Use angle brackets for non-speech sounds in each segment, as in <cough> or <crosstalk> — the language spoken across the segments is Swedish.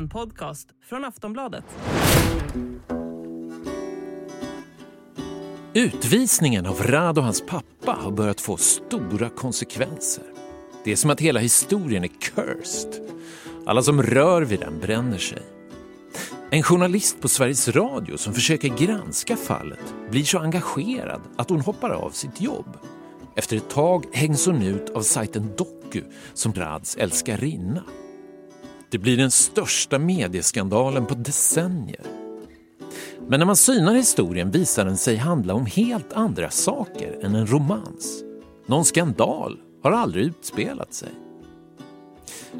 En podcast från Aftonbladet. Utvisningen av Rad och hans pappa har börjat få stora konsekvenser. Det är som att hela historien är cursed. Alla som rör vid den bränner sig. En journalist på Sveriges Radio som försöker granska fallet blir så engagerad att hon hoppar av sitt jobb. Efter ett tag hängs hon ut av sajten Doku som Rads älskarinna. Det blir den största medieskandalen på decennier. Men när man synar historien visar den sig handla om helt andra saker än en romans. Någon skandal har aldrig utspelat sig.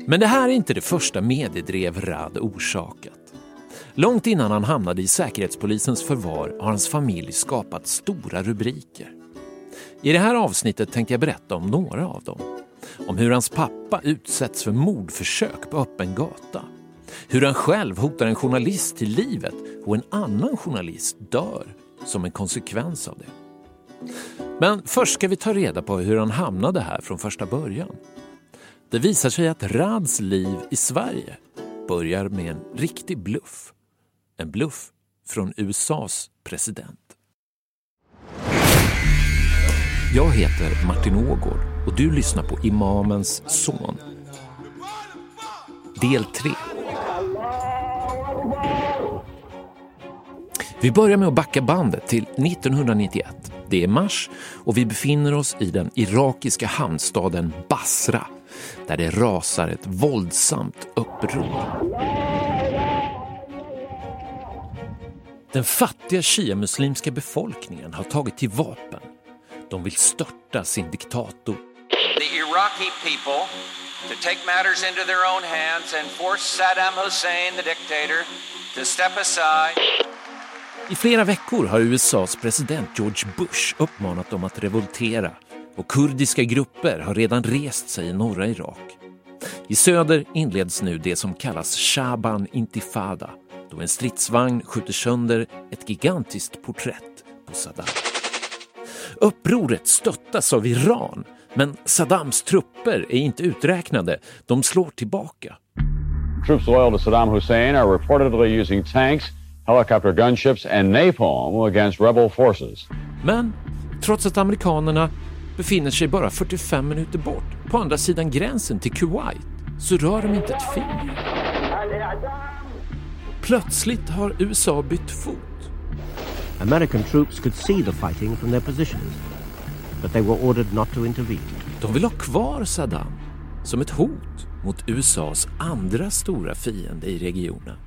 Men det här är inte det första mediedrev Rad orsakat. Långt innan han hamnade i Säkerhetspolisens förvar har hans familj skapat stora rubriker. I det här avsnittet tänkte jag berätta om några av dem. Om hur hans pappa utsätts för mordförsök på öppen gata. Hur han själv hotar en journalist till livet och en annan journalist dör som en konsekvens av det. Men först ska vi ta reda på hur han hamnade här från första början. Det visar sig att Rads liv i Sverige börjar med en riktig bluff. En bluff från USAs president. Jag heter Martin Ågård och du lyssnar på Imamens son. Del 3. Vi börjar med att backa bandet till 1991. Det är mars och vi befinner oss i den irakiska hamnstaden Basra där det rasar ett våldsamt uppror. Den fattiga shia-muslimska befolkningen har tagit till vapen. De vill störta sin diktator the Iraqi people to take matters into their own hands and force Saddam Hussein, the dictator, to step aside. I flera veckor har USAs president George Bush uppmanat dem att revoltera och kurdiska grupper har redan rest sig i norra Irak. I söder inleds nu det som kallas Shaban Intifada då en stridsvagn skjuter sönder ett gigantiskt porträtt på Saddam. Upproret stöttas av Iran men Saddams trupper är inte uträknade. De slår tillbaka. Troops loyal to Saddam Hussein are reportedly using tanks, helicopter gunships, and napalm against rebel forces. Men trots att amerikanerna befinner sig bara 45 minuter bort på andra sidan gränsen till Kuwait så rör de inte ett finger. Plötsligt har USA bytt fot. American troops could see the fighting from their positions, but they were ordered not to intervene. De vill ha kvar Saddam som ett hot mot USAs andra stora fiende i regionen,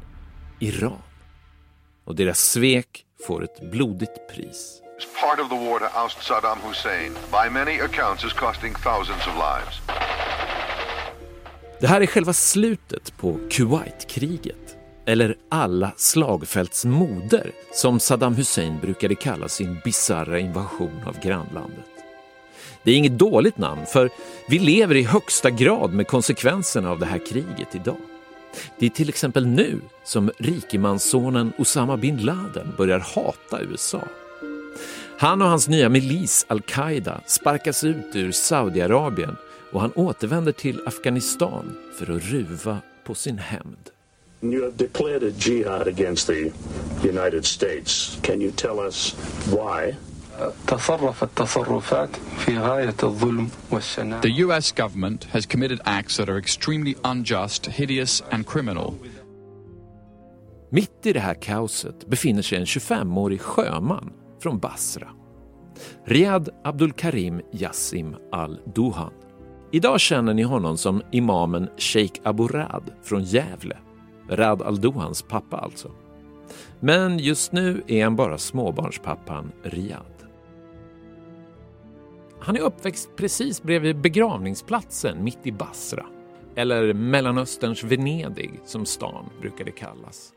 Iran. Och deras svek får ett blodigt pris. It's part of the war to oust Saddam Hussein, by many accounts is costing thousands of lives. Det här är själva slutet på Kuwaitkriget, eller alla slagfälts moder, som Saddam Hussein brukade kalla sin bizarra invasion av grannlandet. Det är inget dåligt namn, för vi lever i högsta grad med konsekvenserna av det här kriget idag. Det är till exempel nu som rikemanssonen Osama bin Laden börjar hata USA. Han och hans nya milis al-Qaida sparkas ut ur Saudiarabien och han återvänder till Afghanistan för att ruva på sin hämnd. You have declared a jihad against the United States. Can you tell us why? The US government has committed acts that are extremely unjust, hideous and criminal. Mitt i det här kaoset befinner sig en 25-årig sjöman från Basra. Riyad Abdulkarim Yassim Al-Duhan. Idag känner ni honom som imamen Sheikh Abu Rad från Gävle. Rad Al-Duhans pappa alltså. Men just nu är han bara småbarnspappan Riyad. Han är uppväxt precis bredvid begravningsplatsen mitt i Basra. Eller Mellanösterns Venedig som stan brukade kallas.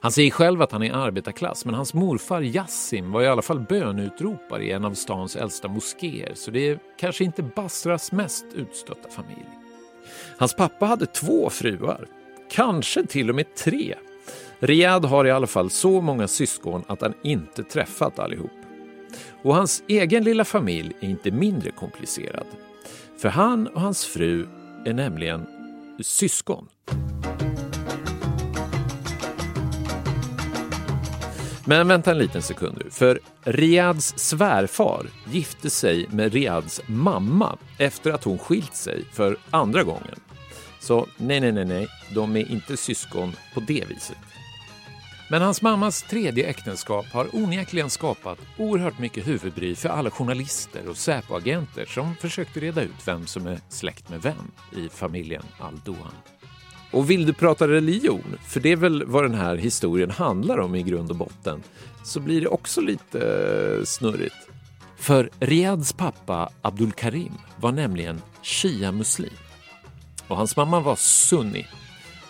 Han säger själv att han är arbetarklass, men hans morfar Yassim var i alla fall bönutropare i en av stans äldsta moskéer, så det är kanske inte Basras mest utstötta familj. Hans pappa hade två fruar, kanske till och med tre. Riyad har i alla fall så många syskon att han inte träffat allihop. Och hans egen lilla familj är inte mindre komplicerad. För han och hans fru är nämligen syskon. Men vänta en liten sekund nu, för Riads svärfar gifte sig med Riads mamma efter att hon skilt sig för andra gången. Så nej, nej, nej, nej, de är inte syskon på det viset. Men hans mammas tredje äktenskap har onekligen skapat oerhört mycket huvudbry för alla journalister och Säpoagenter som försökte reda ut vem som är släkt med vem i familjen Aldoan. Och vill du prata religion, för det är väl vad den här historien handlar om i grund och botten, så blir det också lite eh, snurrigt. För Riads pappa Abdul Karim var nämligen shia-muslim och hans mamma var sunni.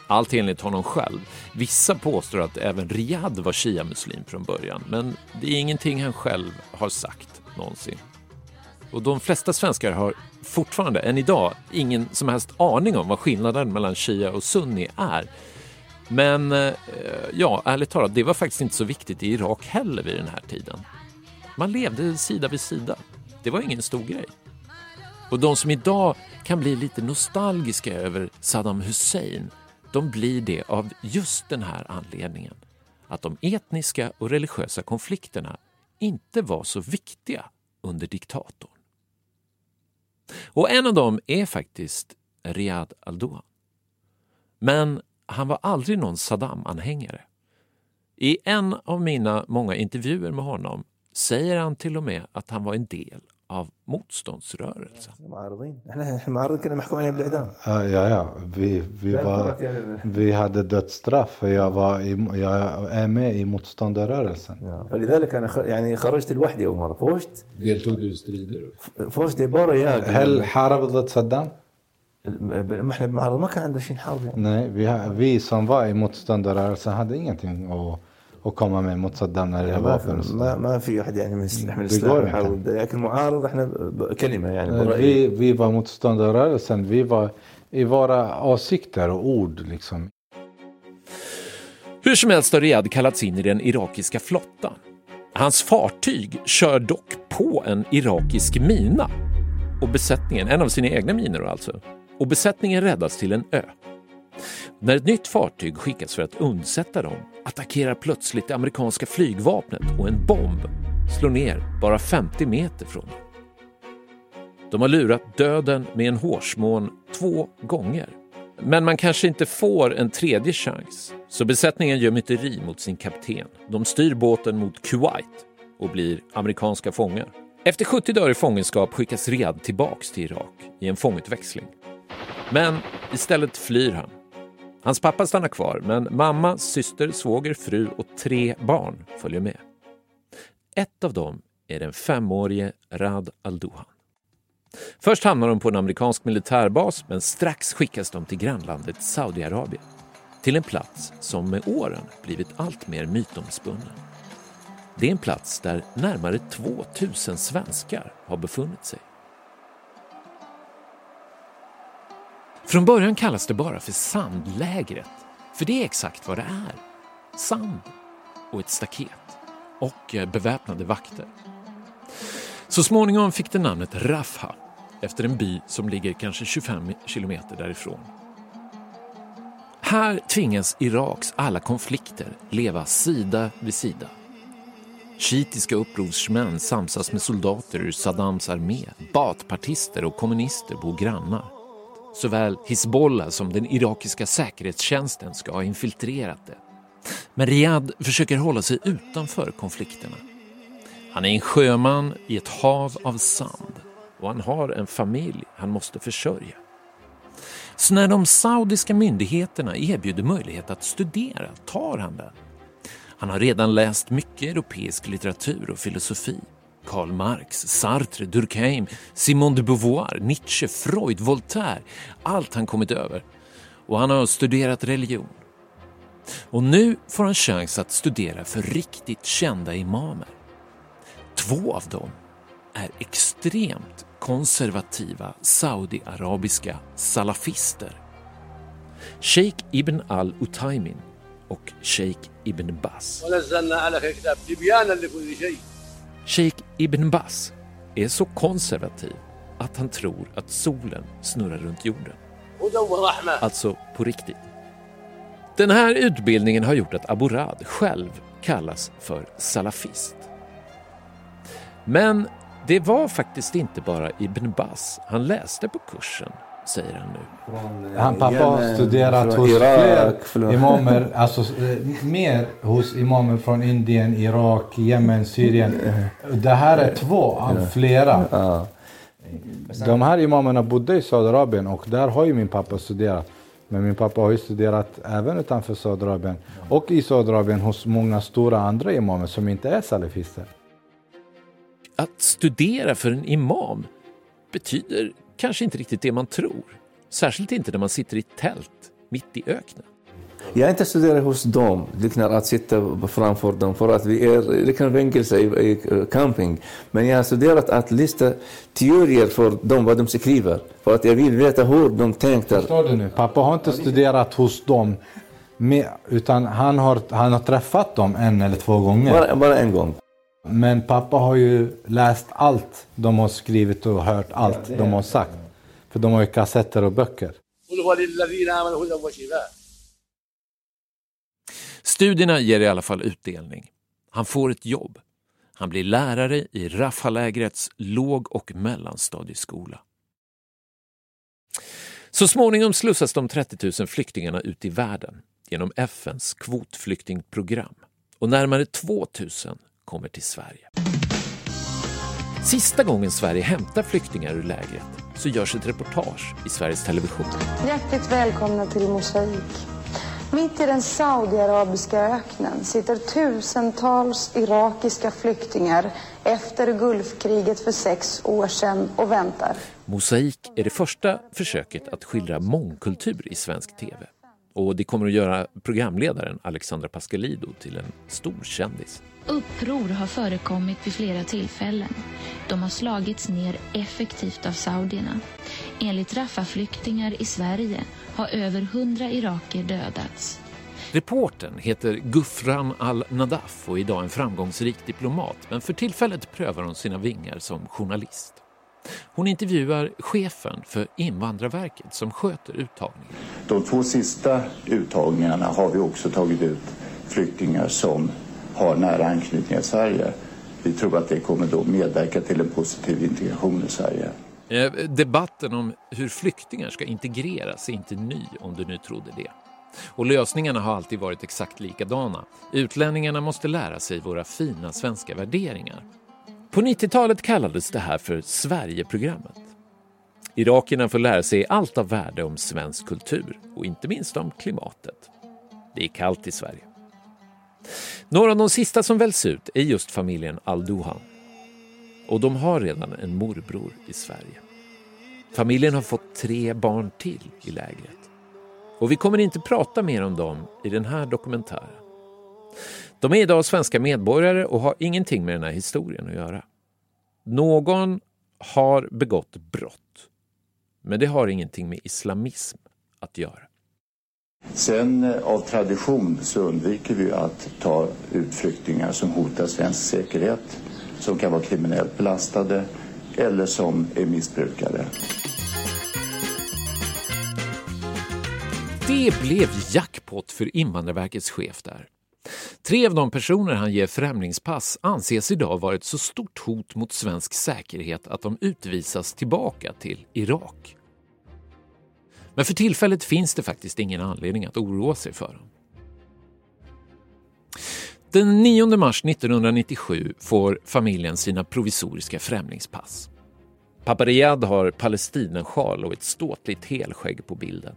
Allt enligt honom själv. Vissa påstår att även Riyadh var shia-muslim från början, men det är ingenting han själv har sagt någonsin. Och de flesta svenskar har fortfarande, än idag, ingen som helst aning om vad skillnaden mellan shia och sunni är. Men eh, ja, ärligt talat, det var faktiskt inte så viktigt i Irak heller vid den här tiden. Man levde sida vid sida. Det var ingen stor grej. Och de som idag kan bli lite nostalgiska över Saddam Hussein, de blir det av just den här anledningen. Att de etniska och religiösa konflikterna inte var så viktiga under diktatorn. Och en av dem är faktiskt Riyad al-Dohan. Men han var aldrig någon Saddam-anhängare. I en av mina många intervjuer med honom säger han till och med att han var en del av motståndsrörelsen. Ja, ja. Vi, vi, var, vi hade dödsstraff. Jag, var i, jag är med i motståndsrörelsen. فلذلك أنا خ- يعني خرجت لوحدي اول مره فزت Deltog du i strider? فزت bara jag هل حارب ضد صدام؟ ما إحنا بمعارضه ما كان عندنا شيء نحارب يعني. Nej, vi, vi som var i motståndsrörelsen hade ingenting att, att komma med mot Saddam när det är ما, vapen. och في så. ما, ما في احد يعني من يستحمل بيقول السلاح أنت. يحارب لكن معارض احنا ب- كلمه يعني Eh, برأيي. Vi, vi var motståndsrörelsen. Vi var i våra åsikter och ord liksom. Hur som helst har Riyad kallats in i den irakiska flottan. Hans fartyg kör dock på en irakisk mina. Och besättningen, en av sina egna minor alltså. Och besättningen räddas till en ö. När ett nytt fartyg skickas för att undsätta dem attackerar plötsligt det amerikanska flygvapnet och en bomb slår ner bara 50 meter från dem. De har lurat döden med en hårsmån två gånger. Men man kanske inte får en tredje chans. Så besättningen gör myteri mot sin kapten. De styr båten mot Kuwait och blir amerikanska fångar. Efter 70 dagar i fångenskap skickas Riyad tillbaks till Irak i en fångutväxling. Men istället flyr han. Hans pappa stannar kvar, men mamma, syster, svåger, fru och tre barn följer med. Ett av dem är den femårige Rad Aldohan. Först hamnar de på en amerikansk militärbas men strax skickas de till grannlandet Saudiarabien. Till en plats som med åren blivit allt mer mytomspunnen. Det är en plats där närmare 2000 svenskar har befunnit sig. Från början kallas det bara för sandlägret, för det är exakt vad det är. Sand och ett staket och eh, beväpnade vakter. Så småningom fick det namnet Rafha efter en by som ligger kanske 25 kilometer därifrån. Här tvingas Iraks alla konflikter leva sida vid sida. Shiitiska upprorsmän samsas med soldater ur Saddams armé. Baathpartister och kommunister bor grannar. Såväl Hizbollah som den irakiska säkerhetstjänsten ska ha infiltrerat det. Men Riyad försöker hålla sig utanför konflikterna. Han är en sjöman i ett hav av sand och han har en familj han måste försörja. Så när de saudiska myndigheterna erbjuder möjlighet att studera tar han den. Han har redan läst mycket europeisk litteratur och filosofi. Karl Marx, Sartre, Durkheim, Simone de Beauvoir, Nietzsche, Freud, Voltaire. Allt han kommit över. Och han har studerat religion. Och nu får han chans att studera för riktigt kända imamer. Två av dem är extremt konservativa saudiarabiska salafister. Sheikh Ibn al-Utaymin och Sheikh Ibn Bas. Sheikh Ibn Bas är så konservativ att han tror att solen snurrar runt jorden. Alltså på riktigt. Den här utbildningen har gjort att Abu Rad själv kallas för salafist. Men det var faktiskt inte bara Ibn Bas han läste på kursen, säger han nu. Han pappa har studerat hos fler imamer, alltså eh, mer hos imamer från Indien, Irak, Jemen, Syrien. Det här är två av flera. De här imamerna bodde i Saudiarabien och där har ju min pappa studerat. Men min pappa har ju studerat även utanför Saudiarabien och i Saudiarabien hos många stora andra imamer som inte är salafister. Att studera för en imam betyder kanske inte riktigt det man tror. Särskilt inte när man sitter i tält mitt i öknen. Jag har inte studerat hos dem, liknar att sitta framför dem, för att vi är liknar fängelse i, i camping. Men jag har studerat att lista teorier för dem, vad de skriver. För att jag vill veta hur de tänkte. Förstår du nu? Pappa har inte studerat hos dem, med, utan han har, han har träffat dem en eller två gånger. Bara, bara en gång. Men pappa har ju läst allt de har skrivit och hört allt de har sagt. För de har ju kassetter och böcker. Studierna ger i alla fall utdelning. Han får ett jobb. Han blir lärare i Rafah-lägrets låg och mellanstadieskola. Så småningom slussas de 30 000 flyktingarna ut i världen genom FNs kvotflyktingprogram och närmare 2 000 kommer till Sverige. Sista gången Sverige hämtar flyktingar ur lägret så görs ett reportage i Sveriges Television. Hjärtligt välkomna till Mosaik. Mitt i den saudiarabiska öknen sitter tusentals irakiska flyktingar efter Gulfkriget för sex år sedan och väntar. Mosaik är det första försöket att skildra mångkultur i svensk tv. Och det kommer att göra programledaren Alexandra Pascalido till en stor kändis. Uppror har förekommit vid flera tillfällen. De har slagits ner effektivt av saudierna. Enligt Rafah-flyktingar i Sverige har över hundra iraker dödats. Reportern heter Gufran al-Nadaf och är idag en framgångsrik diplomat men för tillfället prövar hon sina vingar som journalist. Hon intervjuar chefen för Invandrarverket som sköter uttagningen. De två sista uttagningarna har vi också tagit ut flyktingar som har nära anknytning till Sverige. Vi tror att det kommer då medverka till en positiv integration i Sverige. Eh, debatten om hur flyktingar ska integreras är inte ny om du nu trodde det. Och lösningarna har alltid varit exakt likadana. Utlänningarna måste lära sig våra fina svenska värderingar. På 90-talet kallades det här för Sverigeprogrammet. Irakierna får lära sig allt av värde om svensk kultur och inte minst om klimatet. Det är kallt i Sverige. Några av de sista som väljs ut är just familjen Al-Duhan. Och de har redan en morbror i Sverige. Familjen har fått tre barn till i lägret. Och vi kommer inte prata mer om dem i den här dokumentären. De är idag svenska medborgare och har ingenting med den här historien att göra. Någon har begått brott, men det har ingenting med islamism att göra. Sen eh, av tradition så undviker vi att ta ut flyktingar som hotar svensk säkerhet, som kan vara kriminellt belastade eller som är missbrukare. Det blev jackpot för Invandrarverkets chef där. Tre av de personer han ger främlingspass anses idag vara ett så stort hot mot svensk säkerhet att de utvisas tillbaka till Irak. Men för tillfället finns det faktiskt ingen anledning att oroa sig för dem. Den 9 mars 1997 får familjen sina provisoriska främlingspass. Pappa Riyad har palestinasjal och ett ståtligt helskägg på bilden.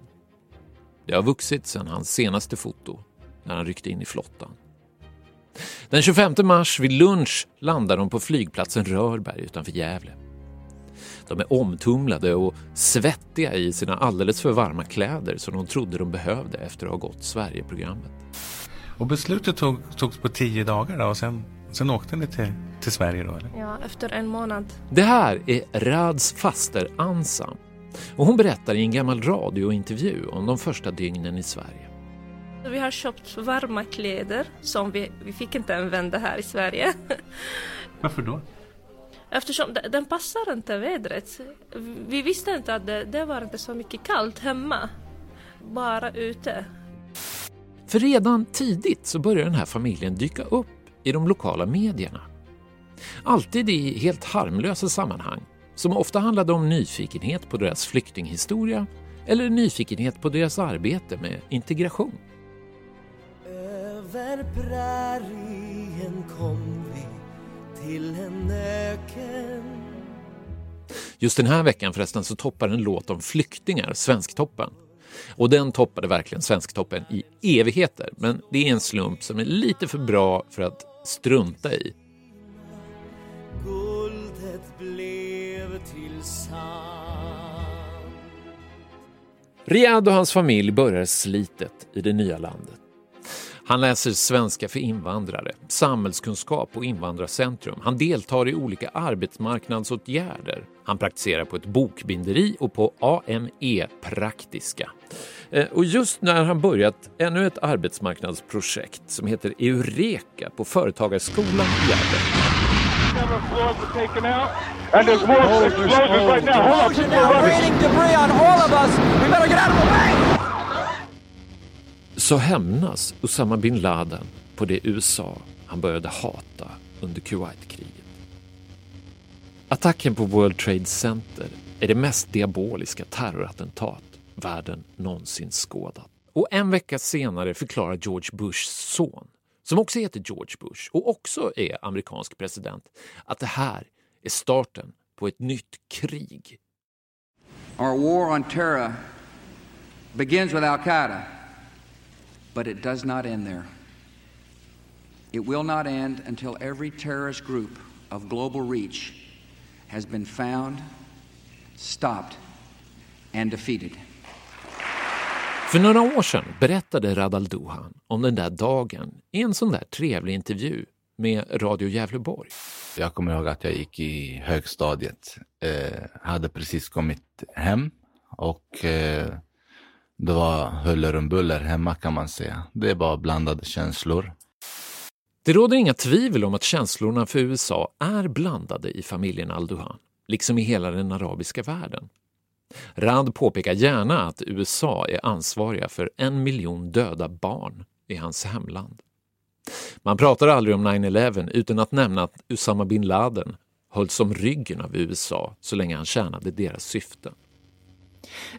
Det har vuxit sedan hans senaste foto, när han ryckte in i flottan. Den 25 mars vid lunch landar de på flygplatsen Rörberg utanför Gävle. De är omtumlade och svettiga i sina alldeles för varma kläder som de trodde de behövde efter att ha gått Sverigeprogrammet. Och beslutet tog, togs på tio dagar då, och sen, sen åkte ni till, till Sverige då eller? Ja, efter en månad. Det här är Rads faster Ansam och hon berättar i en gammal radiointervju om de första dygnen i Sverige. Vi har köpt varma kläder som vi, vi fick inte använda här i Sverige. Varför då? Eftersom den passar inte vädret. Vi visste inte att det, det var inte så mycket kallt hemma. Bara ute. För redan tidigt så börjar den här familjen dyka upp i de lokala medierna. Alltid i helt harmlösa sammanhang som ofta handlade om nyfikenhet på deras flyktinghistoria eller nyfikenhet på deras arbete med integration. Över prärien kom till en öken Just den här veckan förresten så toppar en låt om flyktingar Svensktoppen. Och den toppade verkligen Svensktoppen i evigheter, men det är en slump som är lite för bra för att strunta i. Guldet blev till sand Riyad och hans familj börjar slitet i det nya landet. Han läser svenska för invandrare, samhällskunskap och invandrarcentrum. Han deltar i olika arbetsmarknadsåtgärder. Han praktiserar på ett bokbinderi och på AME Praktiska. Eh, och just när han börjat ännu ett arbetsmarknadsprojekt som heter Eureka på Företagarskolan i Gävle. And there's more explosions right now. Hold on. Now raining debris on all of us. We better get out of the way så hämnas Osama bin Laden på det USA han började hata under Kuwaitkriget. Attacken på World Trade Center är det mest diaboliska terrorattentat världen någonsin skådat. Och en vecka senare förklarar George Bushs son, som också heter George Bush och också är amerikansk president, att det här är starten på ett nytt krig. Our war on terror begins with al-Qaida. But it does not end there. It will not end until every terrorist group of global reach has been found, stopped, and defeated. För några år sedan berättade Radal Duhan om den där dagen i en sån där trevlig intervju med Radio Gävleborg. Jag kommer ihåg att jag gick i högstadiet. Eh, hade precis kommit hem och eh, det var huller om buller hemma kan man säga. Det är bara blandade känslor. Det råder inga tvivel om att känslorna för USA är blandade i familjen Al-Duhan, liksom i hela den arabiska världen. Rad påpekar gärna att USA är ansvariga för en miljon döda barn i hans hemland. Man pratar aldrig om 9-11 utan att nämna att Usama bin Laden hölls om ryggen av USA så länge han tjänade deras syften.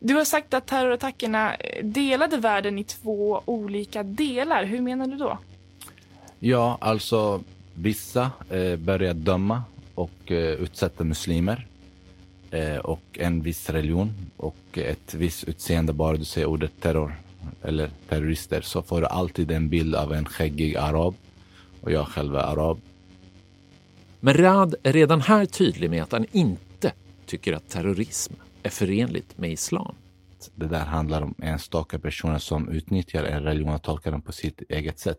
Du har sagt att terrorattackerna delade världen i två olika delar. Hur menar du då? Ja, alltså vissa eh, började döma och eh, utsätta muslimer eh, och en viss religion och ett visst utseende. Bara du säger ordet terror eller terrorister så får du alltid en bild av en skäggig arab och jag själv är arab. Men Rad är redan här tydlig med att han inte tycker att terrorism är förenligt med islam. Det där handlar om enstaka personer som utnyttjar en religion och tolkar den på sitt eget sätt.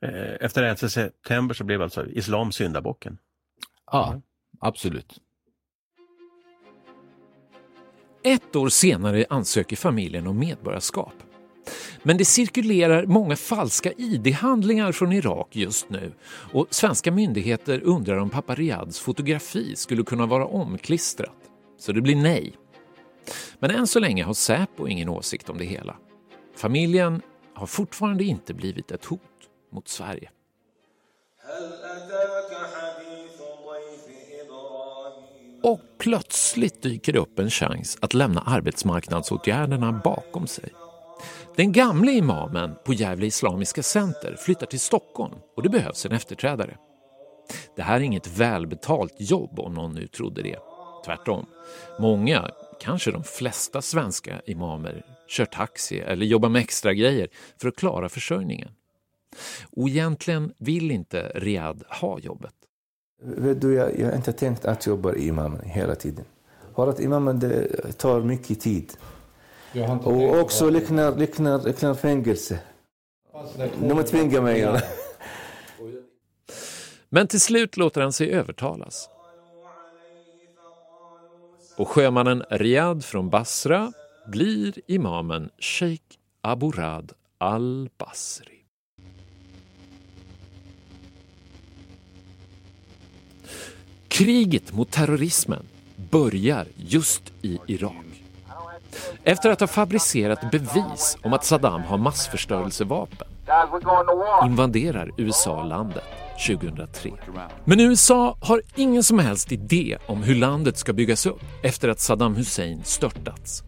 Eh, efter 11 september så blev alltså islam syndabocken? Ja, absolut. Ett år senare ansöker familjen om medborgarskap. Men det cirkulerar många falska ID-handlingar från Irak just nu och svenska myndigheter undrar om pappa Riads fotografi skulle kunna vara omklistrat. Så det blir nej. Men än så länge har Säpo ingen åsikt om det hela. Familjen har fortfarande inte blivit ett hot mot Sverige. Och plötsligt dyker det upp en chans att lämna arbetsmarknadsåtgärderna bakom sig. Den gamle imamen på Gävle Islamiska Center flyttar till Stockholm och det behövs en efterträdare. Det här är inget välbetalt jobb om någon nu trodde det. Tvärtom. Många, kanske de flesta svenska imamer kör taxi eller jobbar med extra grejer för att klara försörjningen. Och egentligen vill inte Riyad ha jobbet. Vet du, jag, jag har inte tänkt att jobba i imamen hela tiden. För att imamen det tar mycket tid. Och också liknar, liknar, liknar fängelse. De tvingar mig. Men till slut låter han sig övertalas. Och sjömannen Riyad från Basra blir imamen Sheikh Aburad al-Basri. Kriget mot terrorismen börjar just i Irak. Efter att ha fabricerat bevis om att Saddam har massförstörelsevapen invaderar USA landet 2003. Men USA har ingen som helst idé om hur landet ska byggas upp efter att Saddam Hussein störtats.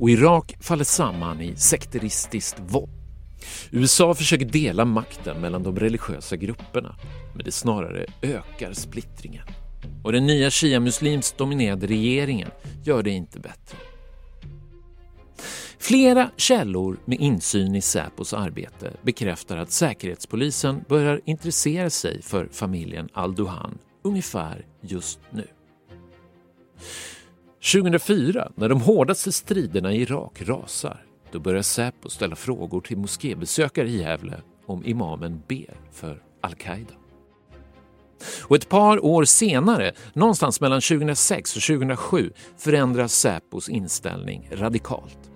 Och Irak faller samman i sekteristiskt våld. USA försöker dela makten mellan de religiösa grupperna, men det snarare ökar splittringen. Och den nya shia-muslims dominerade regeringen gör det inte bättre. Flera källor med insyn i Säpos arbete bekräftar att Säkerhetspolisen börjar intressera sig för familjen Alduhan ungefär just nu. 2004, när de hårdaste striderna i Irak rasar, då börjar Säpo ställa frågor till moskébesökare i Gävle om imamen ber för al-Qaida. Och ett par år senare, någonstans mellan 2006 och 2007, förändras Säpos inställning radikalt.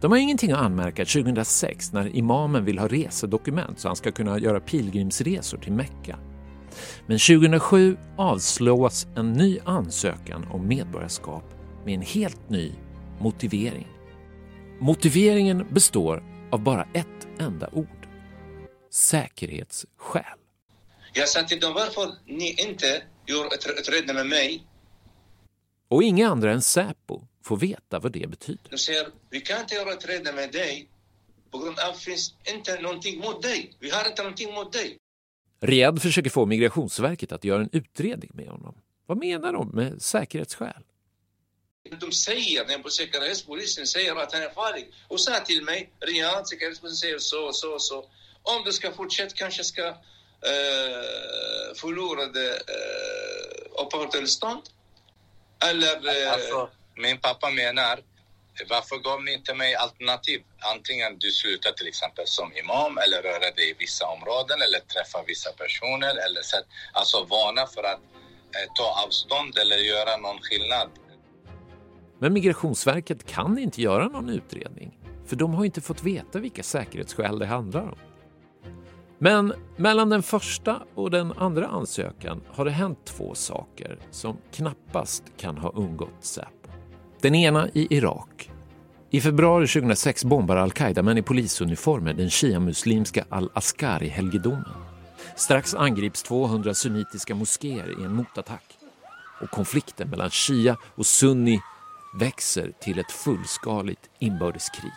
De har ingenting att anmärka 2006 när imamen vill ha resedokument så han ska kunna göra pilgrimsresor till Mecka. Men 2007 avslås en ny ansökan om medborgarskap med en helt ny motivering. Motiveringen består av bara ett enda ord. Säkerhetsskäl. Jag sa till dem varför ni inte gör ett utredning med mig. Och inga andra än Säpo får veta vad det betyder. De säger vi kan inte göra utredning med dig på grund av att det finns inte någonting mot dig. Vi har inte någonting mot dig. Riyadh försöker få Migrationsverket att göra en utredning med honom. Vad menar de med säkerhetsskäl? De säger, den på säkerhetspolisen säger att han är farlig och sa till mig, Riyadh, säkerhetspolisen säger så, så, så. Om du ska fortsätta kanske ska uh, förlora uh, uppehållstillstånd. Eller... Uh, alltså, min pappa menar, varför gav ni inte mig alternativ? Antingen du slutar till exempel som imam eller röra dig i vissa områden eller träffa vissa personer eller så, alltså varna för att eh, ta avstånd eller göra någon skillnad. Men Migrationsverket kan inte göra någon utredning för de har inte fått veta vilka säkerhetsskäl det handlar om. Men mellan den första och den andra ansökan har det hänt två saker som knappast kan ha undgått Säpo. Den ena i Irak. I februari 2006 bombar al-Qaida-män i polisuniformer den shia-muslimska al-Askari-helgedomen. Strax angrips 200 sunnitiska moskéer i en motattack. Och konflikten mellan shia och sunni växer till ett fullskaligt inbördeskrig.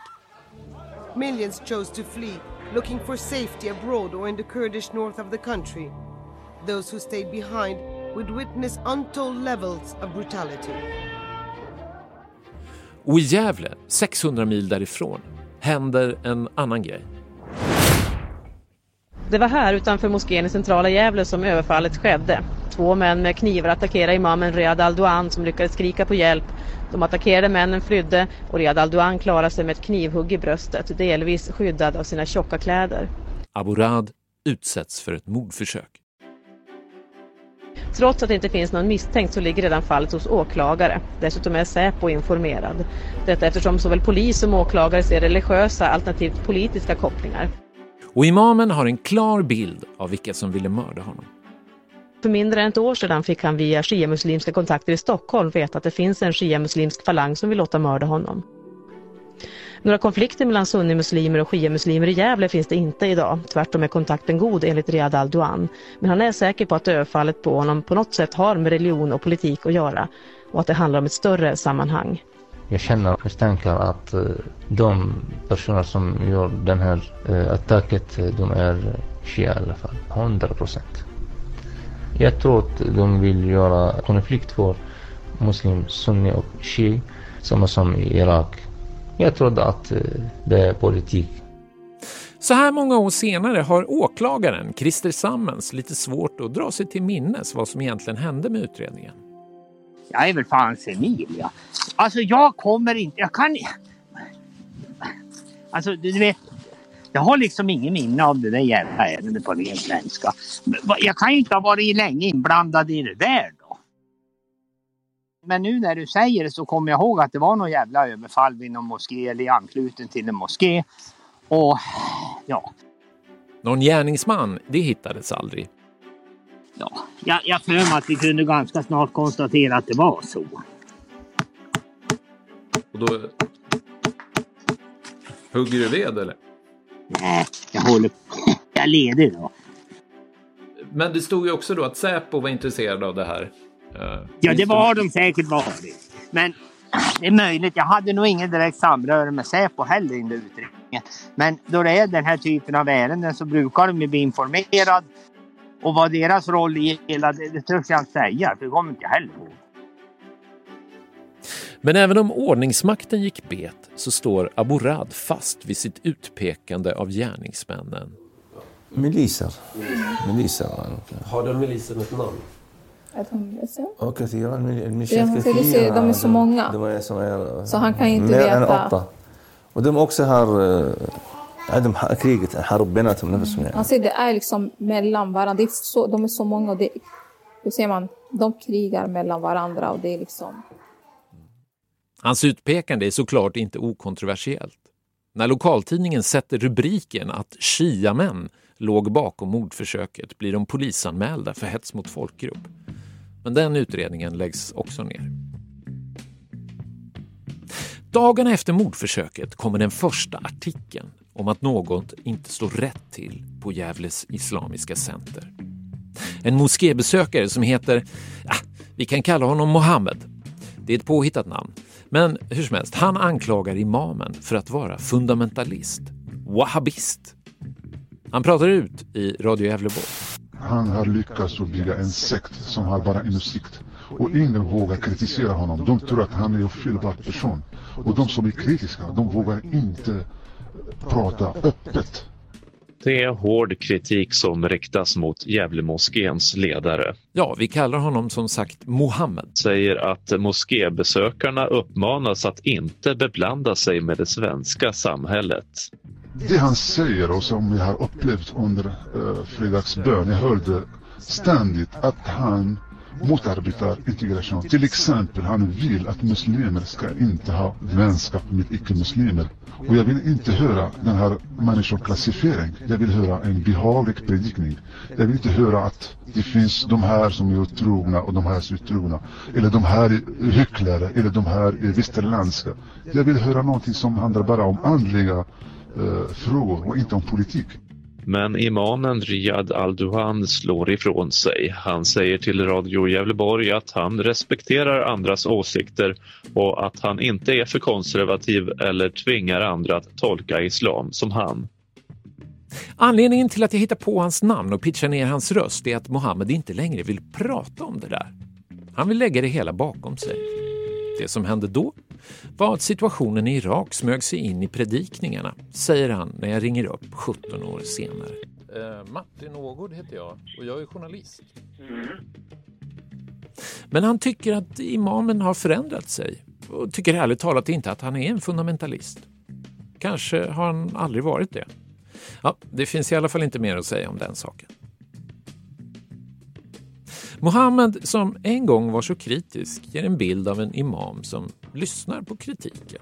Millions chose to flee, looking for safety abroad or in the Kurdish north of the country. Those who stayed behind would witness untold levels of brutality. Och i Gävle, 600 mil därifrån, händer en annan grej. Det var här utanför moskén i centrala Gävle som överfallet skedde. Två män med knivar attackerade imamen Riyad al-Douan som lyckades skrika på hjälp. De attackerade männen flydde och Riyad al-Douan klarade sig med ett knivhugg i bröstet, delvis skyddad av sina tjocka kläder. Abu Rad utsätts för ett mordförsök. Trots att det inte finns någon misstänkt så ligger redan fallet hos åklagare. Dessutom är Säpo informerad. Detta eftersom såväl polis som åklagare ser religiösa alternativt politiska kopplingar. Och imamen har en klar bild av vilka som ville mörda honom. För mindre än ett år sedan fick han via shia-muslimska kontakter i Stockholm veta att det finns en shia-muslimsk falang som vill låta mörda honom. Några konflikter mellan sunnimuslimer och shia-muslimer i Gävle finns det inte idag. Tvärtom är kontakten god enligt Riyad Al-Duan. Men han är säker på att överfallet på honom på något sätt har med religion och politik att göra och att det handlar om ett större sammanhang. Jag känner misstankar att eh, de personer som gör den här eh, attacket, eh, de är shia i alla fall. 100 procent. Jag tror att de vill göra konflikt för muslim, sunni och shi, samma som i Irak. Jag trodde att det är politik. Så här många år senare har åklagaren Christer Sammens lite svårt att dra sig till minnes vad som egentligen hände med utredningen. Jag är väl fan senil ja. Alltså jag kommer inte, jag kan Alltså du vet, jag har liksom ingen minne av det där jävla ärendet på ren svenska. Jag kan ju inte ha varit länge inblandad i det där då. Men nu när du säger det så kommer jag ihåg att det var någon jävla överfall vid någon moské eller i anslutning till en moské. Och ja. Någon gärningsman, det hittades aldrig. Ja, jag, jag för mig att vi kunde ganska snart konstatera att det var så. Och då hugger du ved eller? Nej, jag håller Jag är ledig då. Men det stod ju också då att Säpo var intresserad av det här. Uh, ja, det var de säkert varit. Men det är möjligt. Jag hade nog ingen direkt samröre med Säpo heller i utredningen. Men då det är den här typen av ärenden så brukar de ju bli informerade. Och vad deras roll i hela det, det törs jag inte säga, för det kommer inte jag heller ihåg. Men även om ordningsmakten gick bet så står Aborad fast vid sitt utpekande av gärningsmännen. Miliser. miliser. Har de miliserna ett namn? De är så många. Så han kan inte veta. Mer än åtta. Och de också har eh, de här kriget, harb binatum nafsum. Mm. Alltså det är liksom mellan varandra. Är så, de är så många och det, hur ser man, de krigar mellan varandra och det är liksom... Hans utpekande är såklart inte okontroversiellt. När lokaltidningen sätter rubriken att shiamän låg bakom mordförsöket blir de polisanmälda för hets mot folkgrupp. Men den utredningen läggs också ner. Dagarna efter mordförsöket kommer den första artikeln om att något inte står rätt till på Gävles Islamiska Center. En moskébesökare som heter, ja, vi kan kalla honom Mohammed. Det är ett påhittat namn. Men hur som helst, han anklagar imamen för att vara fundamentalist, wahhabist. Han pratar ut i Radio Gävleborg. Han har lyckats bygga en sekt som har bara en sikt Och ingen vågar kritisera honom. De tror att han är en ofelbar person. Och de som är kritiska, de vågar inte prata öppet. Det är hård kritik som riktas mot Gävlemoskéns ledare. Ja, vi kallar honom som sagt Mohammed. Säger att moskébesökarna uppmanas att inte beblanda sig med det svenska samhället. Det han säger och som jag har upplevt under uh, fredagsbön, jag hörde ständigt att han motarbetar integration. Till exempel, han vill att muslimer ska inte ha vänskap med icke-muslimer. Och jag vill inte höra den här människoklassifiering. Jag vill höra en behaglig predikning. Jag vill inte höra att det finns de här som är otrogna och de här som är otrogna. Eller de här är hycklare, eller de här är västerländska. Jag vill höra någonting som handlar bara om andliga eh, frågor och inte om politik. Men imamen Riyad Al-Duhan slår ifrån sig. Han säger till Radio Gävleborg att han respekterar andras åsikter och att han inte är för konservativ eller tvingar andra att tolka islam som han. Anledningen till att jag hittar på hans namn och pitchar ner hans röst är att Mohammed inte längre vill prata om det där. Han vill lägga det hela bakom sig. Det som hände då var att situationen i Irak smög sig in i predikningarna, säger han när jag ringer upp 17 år senare. Eh, Martin Ågård heter jag och jag är journalist. Mm. Men han tycker att imamen har förändrat sig och tycker ärligt talat inte att han är en fundamentalist. Kanske har han aldrig varit det. Ja, det finns i alla fall inte mer att säga om den saken. Mohammed, som en gång var så kritisk, ger en bild av en imam som lyssnar på kritiken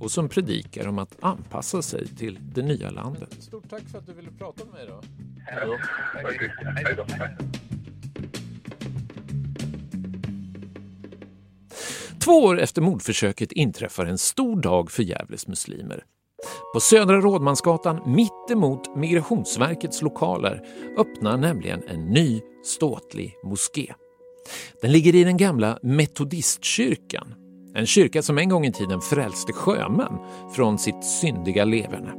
och som predikar om att anpassa sig till det nya landet. Stort tack för att du ville prata med mig då. Två år efter mordförsöket inträffar en stor dag för Gävles muslimer. På Södra Rådmansgatan mittemot Migrationsverkets lokaler öppnar nämligen en ny ståtlig moské. Den ligger i den gamla metodistkyrkan, en kyrka som en gång i tiden frälste sjömän från sitt syndiga leverne.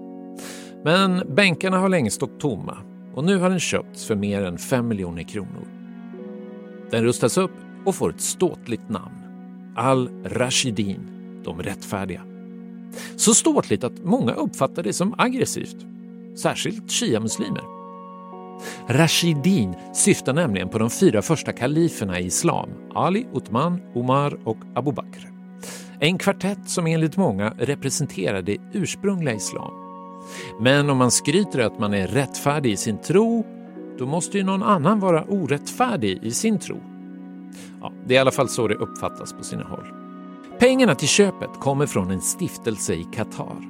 Men bänkarna har länge stått tomma och nu har den köpts för mer än 5 miljoner kronor. Den rustas upp och får ett ståtligt namn. Al-Rashidin, de rättfärdiga. Så ståtligt att många uppfattar det som aggressivt, särskilt shia-muslimer. Rashidin syftar nämligen på de fyra första kaliferna i islam, Ali, Uthman, Omar och Abu Bakr. En kvartett som enligt många representerar det ursprungliga islam. Men om man skryter att man är rättfärdig i sin tro, då måste ju någon annan vara orättfärdig i sin tro. Ja, det är i alla fall så det uppfattas på sina håll. Pengarna till köpet kommer från en stiftelse i Qatar.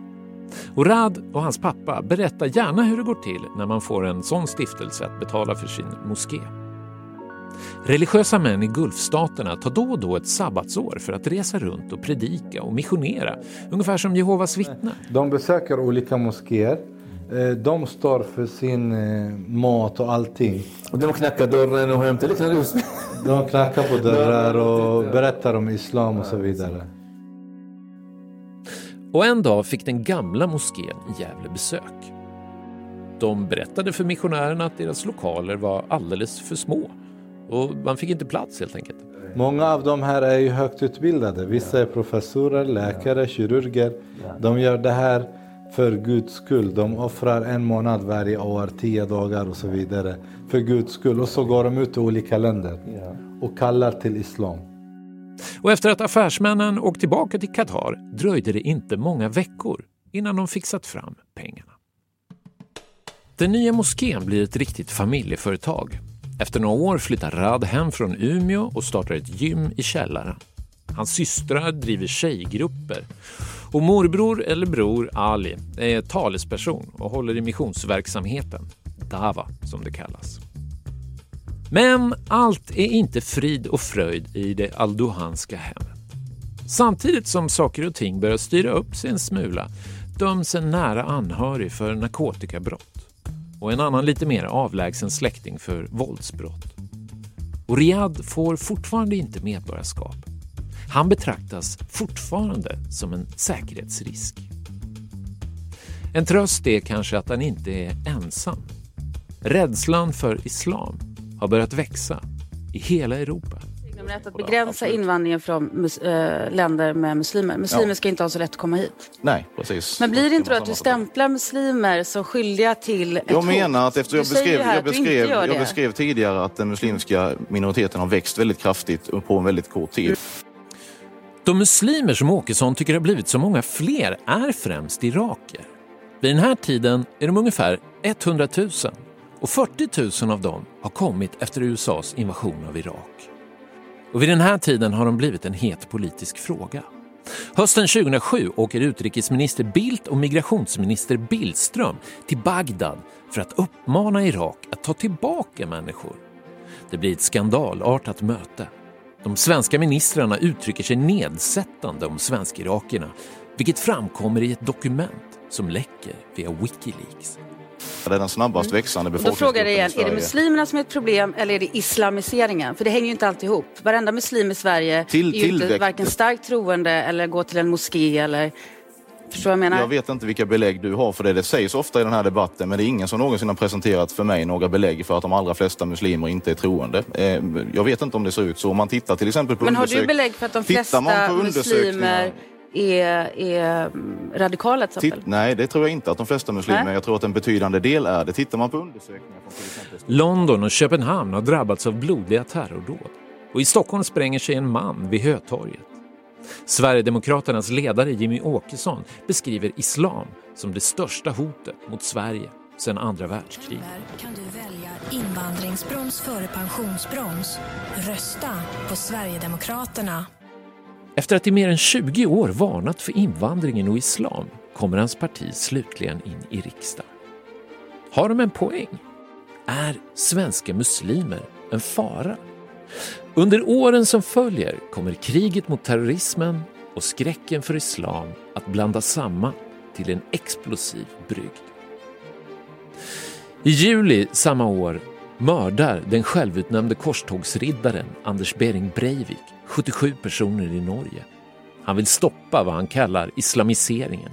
Och Rad och hans pappa berättar gärna hur det går till när man får en sån stiftelse att betala för sin moské. Religiösa män i Gulfstaterna tar då och då ett sabbatsår för att resa runt och predika och missionera, ungefär som Jehovas vittnen. De besöker olika moskéer. Eh, De står för sin eh, mat och allting. Och de knackar dörren och hämtar lite ros. De knackar på dörrar och berättar om islam och så vidare. Och en dag fick den gamla moskén i Gävle besök. De berättade för missionärerna att deras lokaler var alldeles för små och man fick inte plats helt enkelt. Många av de här är ju högt utbildade. Vissa är professorer, läkare, kirurger. De gör det här för Guds skull. De offrar en månad varje år, tio dagar och så vidare. För Guds skull. Och så går de ut till olika länder och kallar till islam. Och efter att affärsmännen åkt tillbaka till Qatar dröjde det inte många veckor innan de fixat fram pengarna. Den nya moskén blir ett riktigt familjeföretag. Efter några år flyttar Rad hem från Umeå och startar ett gym i källaren. Hans systrar driver tjejgrupper och morbror eller bror Ali är talesperson och håller i missionsverksamheten, Dava som det kallas. Men allt är inte frid och fröjd i det aldohanska hemmet. Samtidigt som saker och ting börjar styra upp sig en smula döms en nära anhörig för narkotikabrott och en annan lite mer avlägsen släkting för våldsbrott. Och Riyad får fortfarande inte medborgarskap. Han betraktas fortfarande som en säkerhetsrisk. En tröst är kanske att han inte är ensam. Rädslan för islam har börjat växa i hela Europa. att begränsa invandringen från mus- äh, länder med muslimer. Muslimer Ja. ska inte ha så lätt att komma hit. Nej, precis. Men blir det inte då att du stämplar muslimer som skyldiga till ett Jag menar att efter jag beskrev, jag, beskrev, jag beskrev tidigare att den muslimska minoriteten har växt väldigt kraftigt på en väldigt kort tid. De muslimer som Åkesson tycker har blivit så många fler är främst iraker. Vid den här tiden är de ungefär 100 000 och 40 000 av dem har kommit efter USAs invasion av Irak. Och vid den här tiden har de blivit en het politisk fråga. Hösten 2007 åker utrikesminister Bildt och migrationsminister Billström till Bagdad för att uppmana Irak att ta tillbaka människor. Det blir ett skandalartat möte. De svenska ministrarna uttrycker sig nedsättande om svensk-irakierna vilket framkommer i ett dokument som läcker via Wikileaks. Det är den snabbast växande Och då befolkningsgruppen frågar jag igen, är det muslimerna som är ett problem eller är det islamiseringen? För det hänger ju inte alltid ihop. Varenda muslim i Sverige Till- är ju inte varken starkt troende eller går till en moské eller... Förstår jag menar? Jag vet inte vilka belägg du har för det. Det sägs ofta i den här debatten, men det är ingen som någonsin har presenterat för mig några belägg för att de allra flesta muslimer inte är troende. Eh, Jag vet inte om det ser ut så. Om man tittar till exempel på Men har du belägg för att de flesta muslimer är, är radikala till exempel? Titt, nej, det tror jag inte att de flesta muslimer Nej. Jag tror att en betydande del är det. Tittar man på undersökningar från till exempel London och Köpenhamn har drabbats av blodiga terrordåd och i Stockholm spränger sig en man vid Hötorget. Sverigedemokraternas ledare Jimmy Åkesson beskriver islam som det största hotet mot Sverige sedan andra världskriget. kan du välja invandringsbroms före pensionsbroms. Rösta på Sverigedemokraterna. Efter att i mer än 20 år varnat för invandringen och islam kommer hans parti slutligen in i riksdagen. Har de en poäng? Är svenska muslimer en fara? Under åren som följer kommer kriget mot terrorismen och skräcken för islam att blandas samman till en explosiv brygd. I juli samma år mördar den självutnämnde korstågsriddaren Anders Behring Breivik 77 personer i Norge. Han vill stoppa vad han kallar islamiseringen.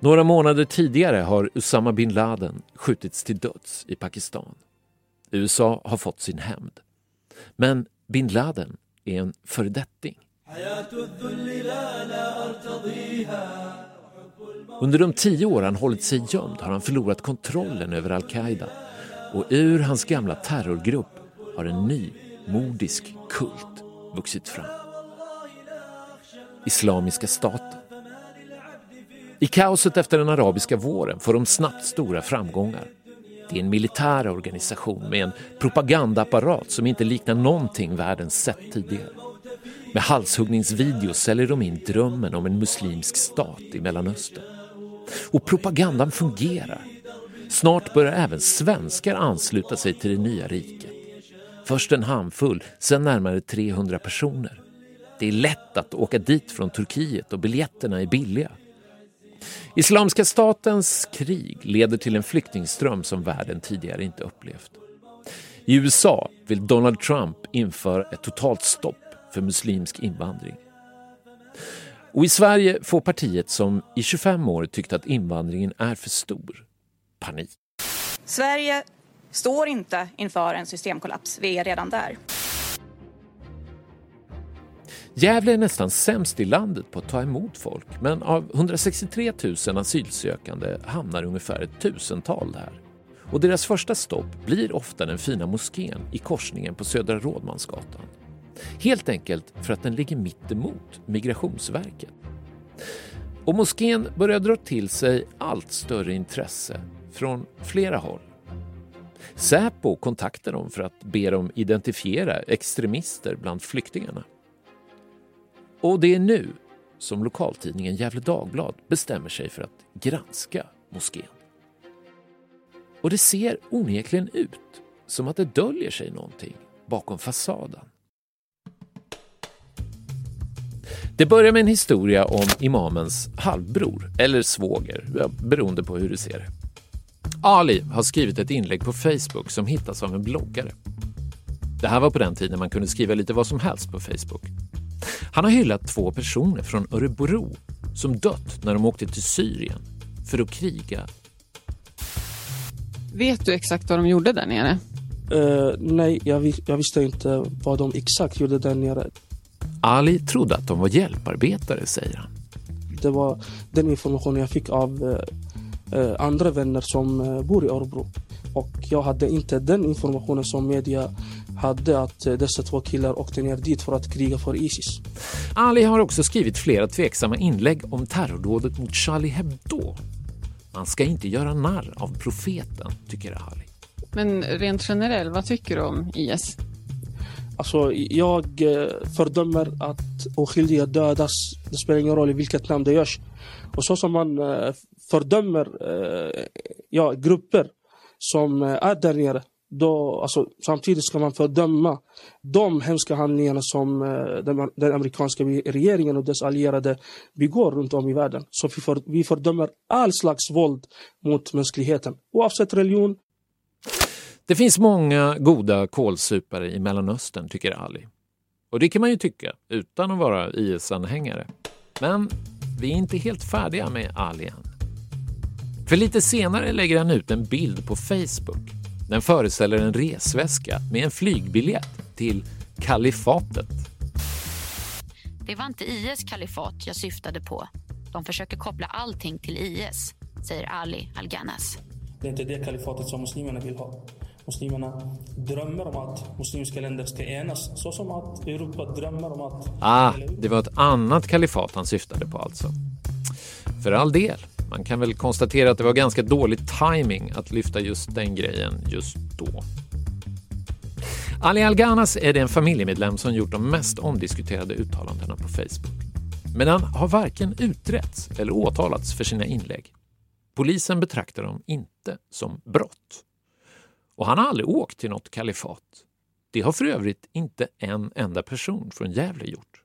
Några månader tidigare har Usama bin Laden skjutits till döds i Pakistan. USA har fått sin hämnd. Men bin Laden är en föredetting. Under de tio år han hållit sig gömd har han förlorat kontrollen över al-Qaida och ur hans gamla terrorgrupp har en ny mordisk kult vuxit fram. Islamiska staten. I kaoset efter den arabiska våren får de snabbt stora framgångar. Det är en militär organisation med en propagandaapparat som inte liknar någonting världen sett tidigare. Med halshuggningsvideos säljer de in drömmen om en muslimsk stat i Mellanöstern. Och propagandan fungerar. Snart börjar även svenskar ansluta sig till det nya riket. Först en handfull, sen närmare 300 personer. Det är lätt att åka dit från Turkiet och biljetterna är billiga. Islamiska statens krig leder till en flyktingström som världen tidigare inte upplevt. I USA vill Donald Trump införa ett totalt stopp för muslimsk invandring. Och i Sverige får partiet som i 25 år tyckt att invandringen är för stor panik. Sverige står inte inför en systemkollaps. Vi är redan där. Gävle är nästan sämst i landet på att ta emot folk men av 163 000 asylsökande hamnar ungefär ett tusental där. Och deras första stopp blir ofta den fina moskén i korsningen på Södra Rådmansgatan. Helt enkelt för att den ligger mitt emot Migrationsverket. Och moskén börjar dra till sig allt större intresse från flera håll. Säpo kontaktar dem för att be dem identifiera extremister bland flyktingarna. Och det är nu som lokaltidningen Gefle Dagblad bestämmer sig för att granska moskén. Och det ser onekligen ut som att det döljer sig någonting bakom fasaden. Det börjar med en historia om imamens halvbror, eller svåger, beroende på hur du ser det. Ali har skrivit ett inlägg på Facebook som hittas av en bloggare. Det här var på den tiden man kunde skriva lite vad som helst på Facebook. Han har hyllat två personer från Örebro som dött när de åkte till Syrien för att kriga. Vet du exakt vad de gjorde där nere? Uh, nej, jag, vis jag, visste inte vad de exakt gjorde där nere. Ali trodde att de var hjälparbetare, säger han. Det var den informationen jag fick av uh, andra vänner som uh, bor i Örebro. Och jag hade inte den informationen som media hade att dessa två killar åkte ner dit för att kriga för Isis. Ali har också skrivit flera tveksamma inlägg om terrordådet mot Charlie Hebdo. Man ska inte göra narr av profeten, tycker Ali. Men rent generellt, vad tycker du om IS? Alltså, jag fördömer att oskyldiga dödas. Det spelar ingen roll i vilket namn det görs. Och så som man fördömer ja, grupper som är där nere då, alltså, samtidigt ska man fördöma de hemska handlingarna som eh, den, den, amerikanska regeringen och dess allierade begår runt om i världen. Så vi, för, vi fördömer all slags våld mot mänskligheten, oavsett religion. Det finns många goda kolsupare i Mellanöstern, tycker Ali. Och det kan man ju tycka, utan att vara IS-anhängare. Men vi är inte helt färdiga med Ali än. För lite senare lägger han ut en bild på Facebook den föreställer en resväska med en flygbiljett till kalifatet. Det var inte IS kalifat jag syftade på. De försöker koppla allting till IS, säger Ali Alganas. Det är inte det kalifatet som muslimerna vill ha. Muslimerna drömmer om att muslimska länder ska enas, så som att Europa drömmer om att... Ah, det var ett annat kalifat han syftade på alltså. För all del. Man kan väl konstatera att det var ganska dålig timing att lyfta just den grejen just då. Ali Alganas är den familjemedlem som gjort de mest omdiskuterade uttalandena på Facebook. Men han har varken utretts eller åtalats för sina inlägg. Polisen betraktar dem inte som brott. Och han har aldrig åkt till något kalifat. Det har för övrigt inte en enda person från Gävle gjort.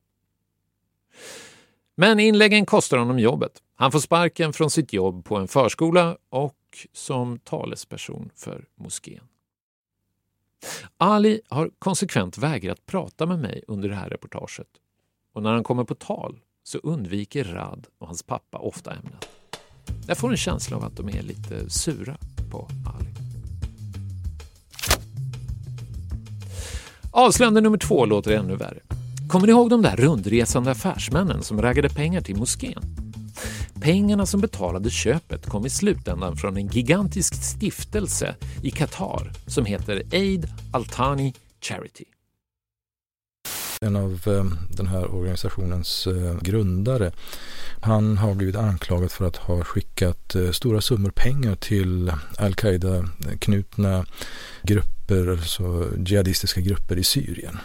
Men inläggen kostar honom jobbet. Han får sparken från sitt jobb på en förskola och som talesperson för moskén. Ali har konsekvent vägrat prata med mig under det här reportaget. Och när han kommer på tal så undviker Rad och hans pappa ofta ämnet. Jag får en känsla av att de är lite sura på Ali. Avslöjande nummer två låter ännu värre. Kommer ni ihåg de där rundresande affärsmännen som raggade pengar till moskén? Pengarna som betalade köpet kom i slutändan från en gigantisk stiftelse i Qatar som heter Aid Altani Charity. En av eh, den här organisationens eh, grundare, han har blivit anklagad för att ha skickat eh, stora summor pengar till al-Qaida-knutna grupper, alltså jihadistiska grupper i Syrien.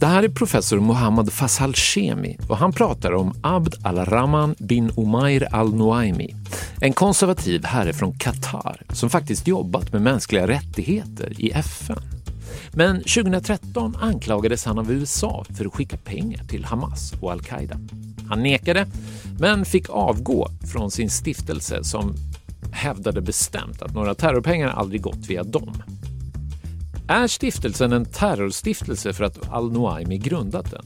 Det här är professor Mohammad Fasal Shemi och han pratar om Abd al-Rahman bin Umair al-Nuaimi, en konservativ herre från Qatar som faktiskt jobbat med mänskliga rättigheter i FN. Men 2013 anklagades han av USA för att skicka pengar till Hamas och al-Qaida. Han nekade, men fick avgå från sin stiftelse som hävdade bestämt att några terrorpengar aldrig gått via dem. Är stiftelsen en terrorstiftelse för att al-Noaimi grundat den?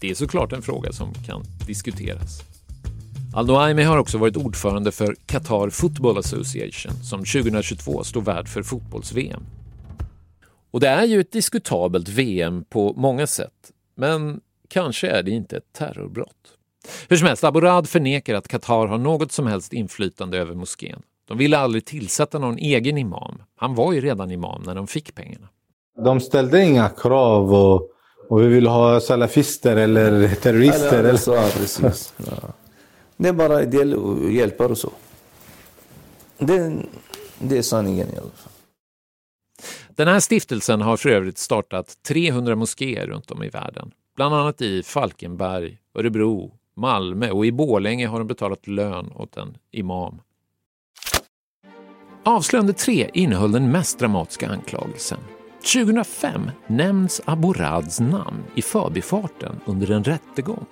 Det är såklart en fråga som kan diskuteras. Al-Noaimi har också varit ordförande för Qatar Football Association som 2022 står värd för fotbolls-VM. Och det är ju ett diskutabelt VM på många sätt, men kanske är det inte ett terrorbrott. Hur som helst, Aborad förnekar att Qatar har något som helst inflytande över moskén. De ville aldrig tillsätta någon egen imam. Han var ju redan imam när de fick pengarna. De ställde inga krav och, och vi vill ha salafister eller terrorister. Eller, så, ja, precis. <laughs> Ja. Det är bara del och hjälper och så. Det, det är sanningen i alla fall. Den här stiftelsen har för övrigt startat 300 moskéer runt om i världen. Bland annat i Falkenberg, Örebro, Malmö och i Bålänge har de betalat lön åt en imam. Avslöjande 3 innehöll den mest dramatiska anklagelsen. 2005 nämns Aborads namn i förbifarten under en rättegång.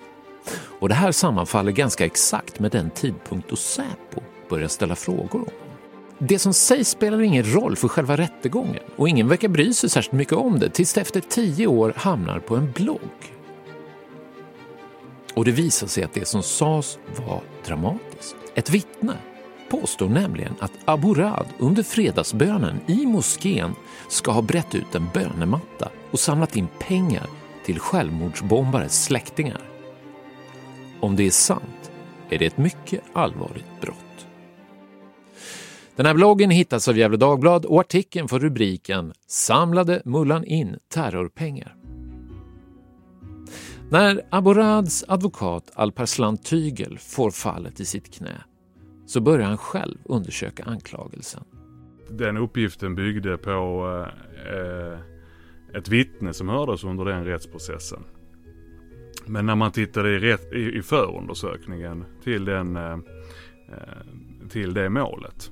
Och det här sammanfaller ganska exakt med den tidpunkt då Säpo börjar ställa frågor om det som sägs spelar ingen roll för själva rättegången och ingen verkar bry sig särskilt mycket om det tills det efter tio år hamnar på en blogg. Och det visar sig att det som sades var dramatiskt. Ett vittne påstår nämligen att Aburad under fredagsbönen i moskén ska ha brett ut en bönematta och samlat in pengar till självmordsbombares släktingar. Om det är sant är det ett mycket allvarligt brott. Den här bloggen hittas av Gefle Dagblad och artikeln får rubriken “Samlade Mullan in terrorpengar”. När Aborads advokat Alparslan Tygel får fallet i sitt knä så börjar han själv undersöka anklagelsen. Den uppgiften byggde på eh, ett vittne som hördes under den rättsprocessen. Men när man tittade i, rätt, i, i förundersökningen till, den, eh, eh till det målet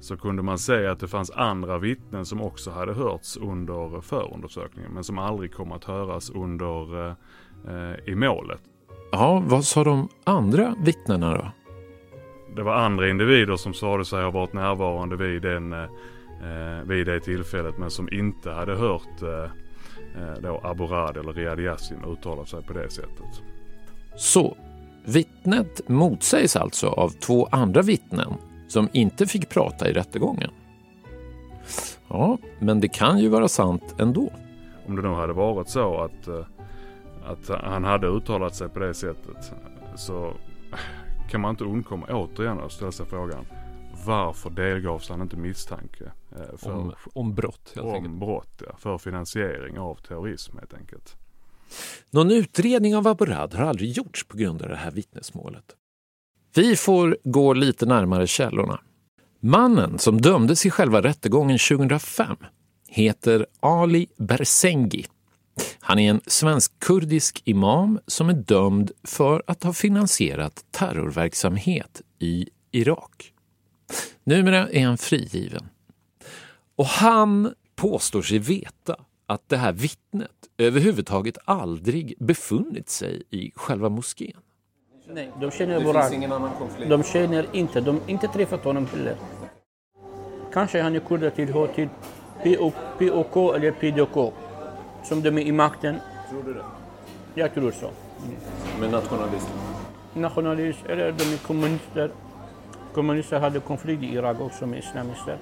så kunde man se att det fanns andra vittnen som också hade hörts under förundersökningen men som aldrig kom att höras under eh, eh, i målet. Ja, vad sa de andra vittnena då? Det var andra individer som sade sig ha varit närvarande vid, den, eh, eh vid det tillfället men som inte hade hört eh, eh då Aborad eller Riyad Yassin uttala sig på det sättet. Så vittnet motsägs alltså av två andra vittnen som inte fick prata i rättegången. Ja, men det kan ju vara sant ändå. Om det nu hade varit så att, eh, att han hade uttalat sig på det sättet så kan man inte undkomma återigen att ställa sig frågan varför delgavs han inte misstanke? Eh, för, om, om brott helt om enkelt. brott, ja. För finansiering av terrorism helt enkelt. Någon utredning av Aburad har aldrig gjorts på grund av det här vittnesmålet. Vi får gå lite närmare källorna. Mannen som dömdes i själva rättegången 2005 heter Ali Bersengi. Han är en svensk-kurdisk imam som är dömd för att ha finansierat terrorverksamhet i Irak. Numera är han frigiven. Och han påstår sig veta att det här vittnet överhuvudtaget aldrig befunnit sig i själva moskén. Nej, de känner det bara... finns ingen annan konflikt? De känner inte, de har inte träffat honom heller. Kanske han är kurder tillhör till POK eller PDK. Som de är i makten. Tror du det? Jag tror så. Men nationalister? Nationalister, eller de är kommunister. Kommunister hade konflikt i Irak också med islamister.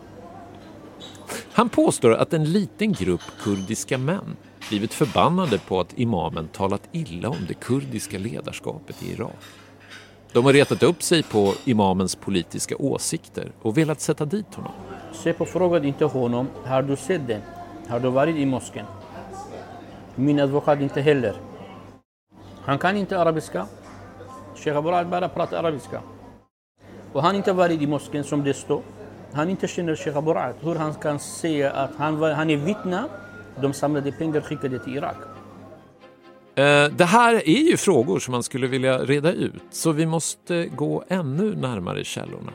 Han påstår att en liten grupp kurdiska män blivit förbannade på att imamen talat illa om det kurdiska ledarskapet i Irak. De har retat upp sig på imamens politiska åsikter och velat sätta dit honom. Säpo frågade inte honom, har du sett den? Har du varit i moskén? Min advokat inte heller. Han kan inte arabiska. Sheikh Aburad bara pratar arabiska. Och han inte varit i moskén som det står. Han inte känner Sheikh Aburad. Hur han kan säga att han, var, han är vittne de samlade pengar och skickade till Irak. Eh, det här är ju frågor som man skulle vilja reda ut, så vi måste gå ännu närmare källorna.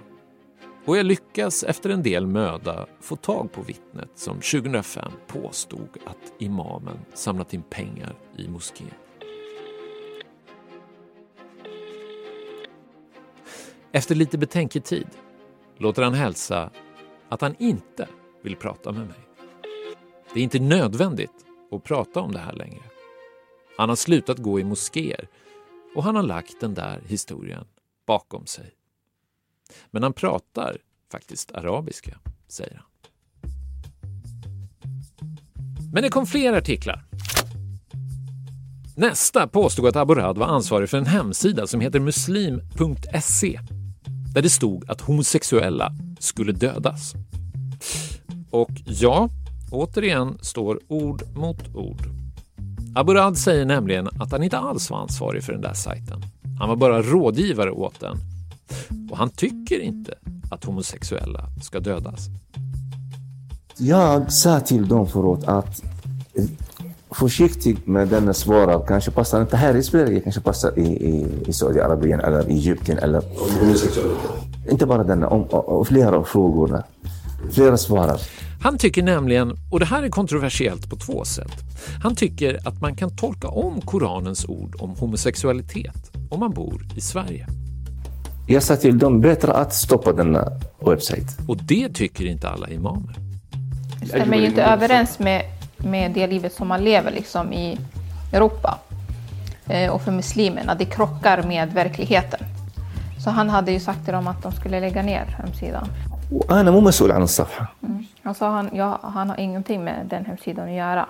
Och jag lyckas efter en del möda få tag på vittnet som 2005 påstod att imamen samlat in pengar i moskén. Efter lite betänketid låter han hälsa att han inte vill prata med mig. Det är inte nödvändigt att prata om det här längre. Han har slutat gå i moskéer och han har lagt den där historien bakom sig. Men han pratar faktiskt arabiska, säger han. Men det kom fler artiklar. Nästa påstod att Aborad var ansvarig för en hemsida som heter muslim.se där det stod att homosexuella skulle dödas. Och ja, återigen står ord mot ord. Aborad säger nämligen att han inte alls var ansvarig för den där sajten. Han var bara rådgivare åt den. Och han tycker inte att homosexuella ska dödas. Jag sa till dem förut att eh, försiktig med denna svara. Kanske passar inte här i Sverige, kanske passar i, i, i Saudiarabien eller Egypten. Eller... Inte bara denna, om, och flera av frågorna. Flera svarar. Han tycker nämligen, och det här är kontroversiellt på två sätt, han tycker att man kan tolka om Koranens ord om homosexualitet om man bor i Sverige. Jag sa till dem, bättre att stoppa denna webbsajt. Och det tycker inte alla imamer. Det stämmer ju inte överens med, med det livet som man lever liksom i Europa. Eh, och för muslimerna, det krockar med verkligheten. Så han hade ju sagt till dem att de skulle lägga ner hemsidan. وأنا مو مسؤول عن الصفحة. Mm. Han sa han, ja, han har ingenting med den hemsidan att göra.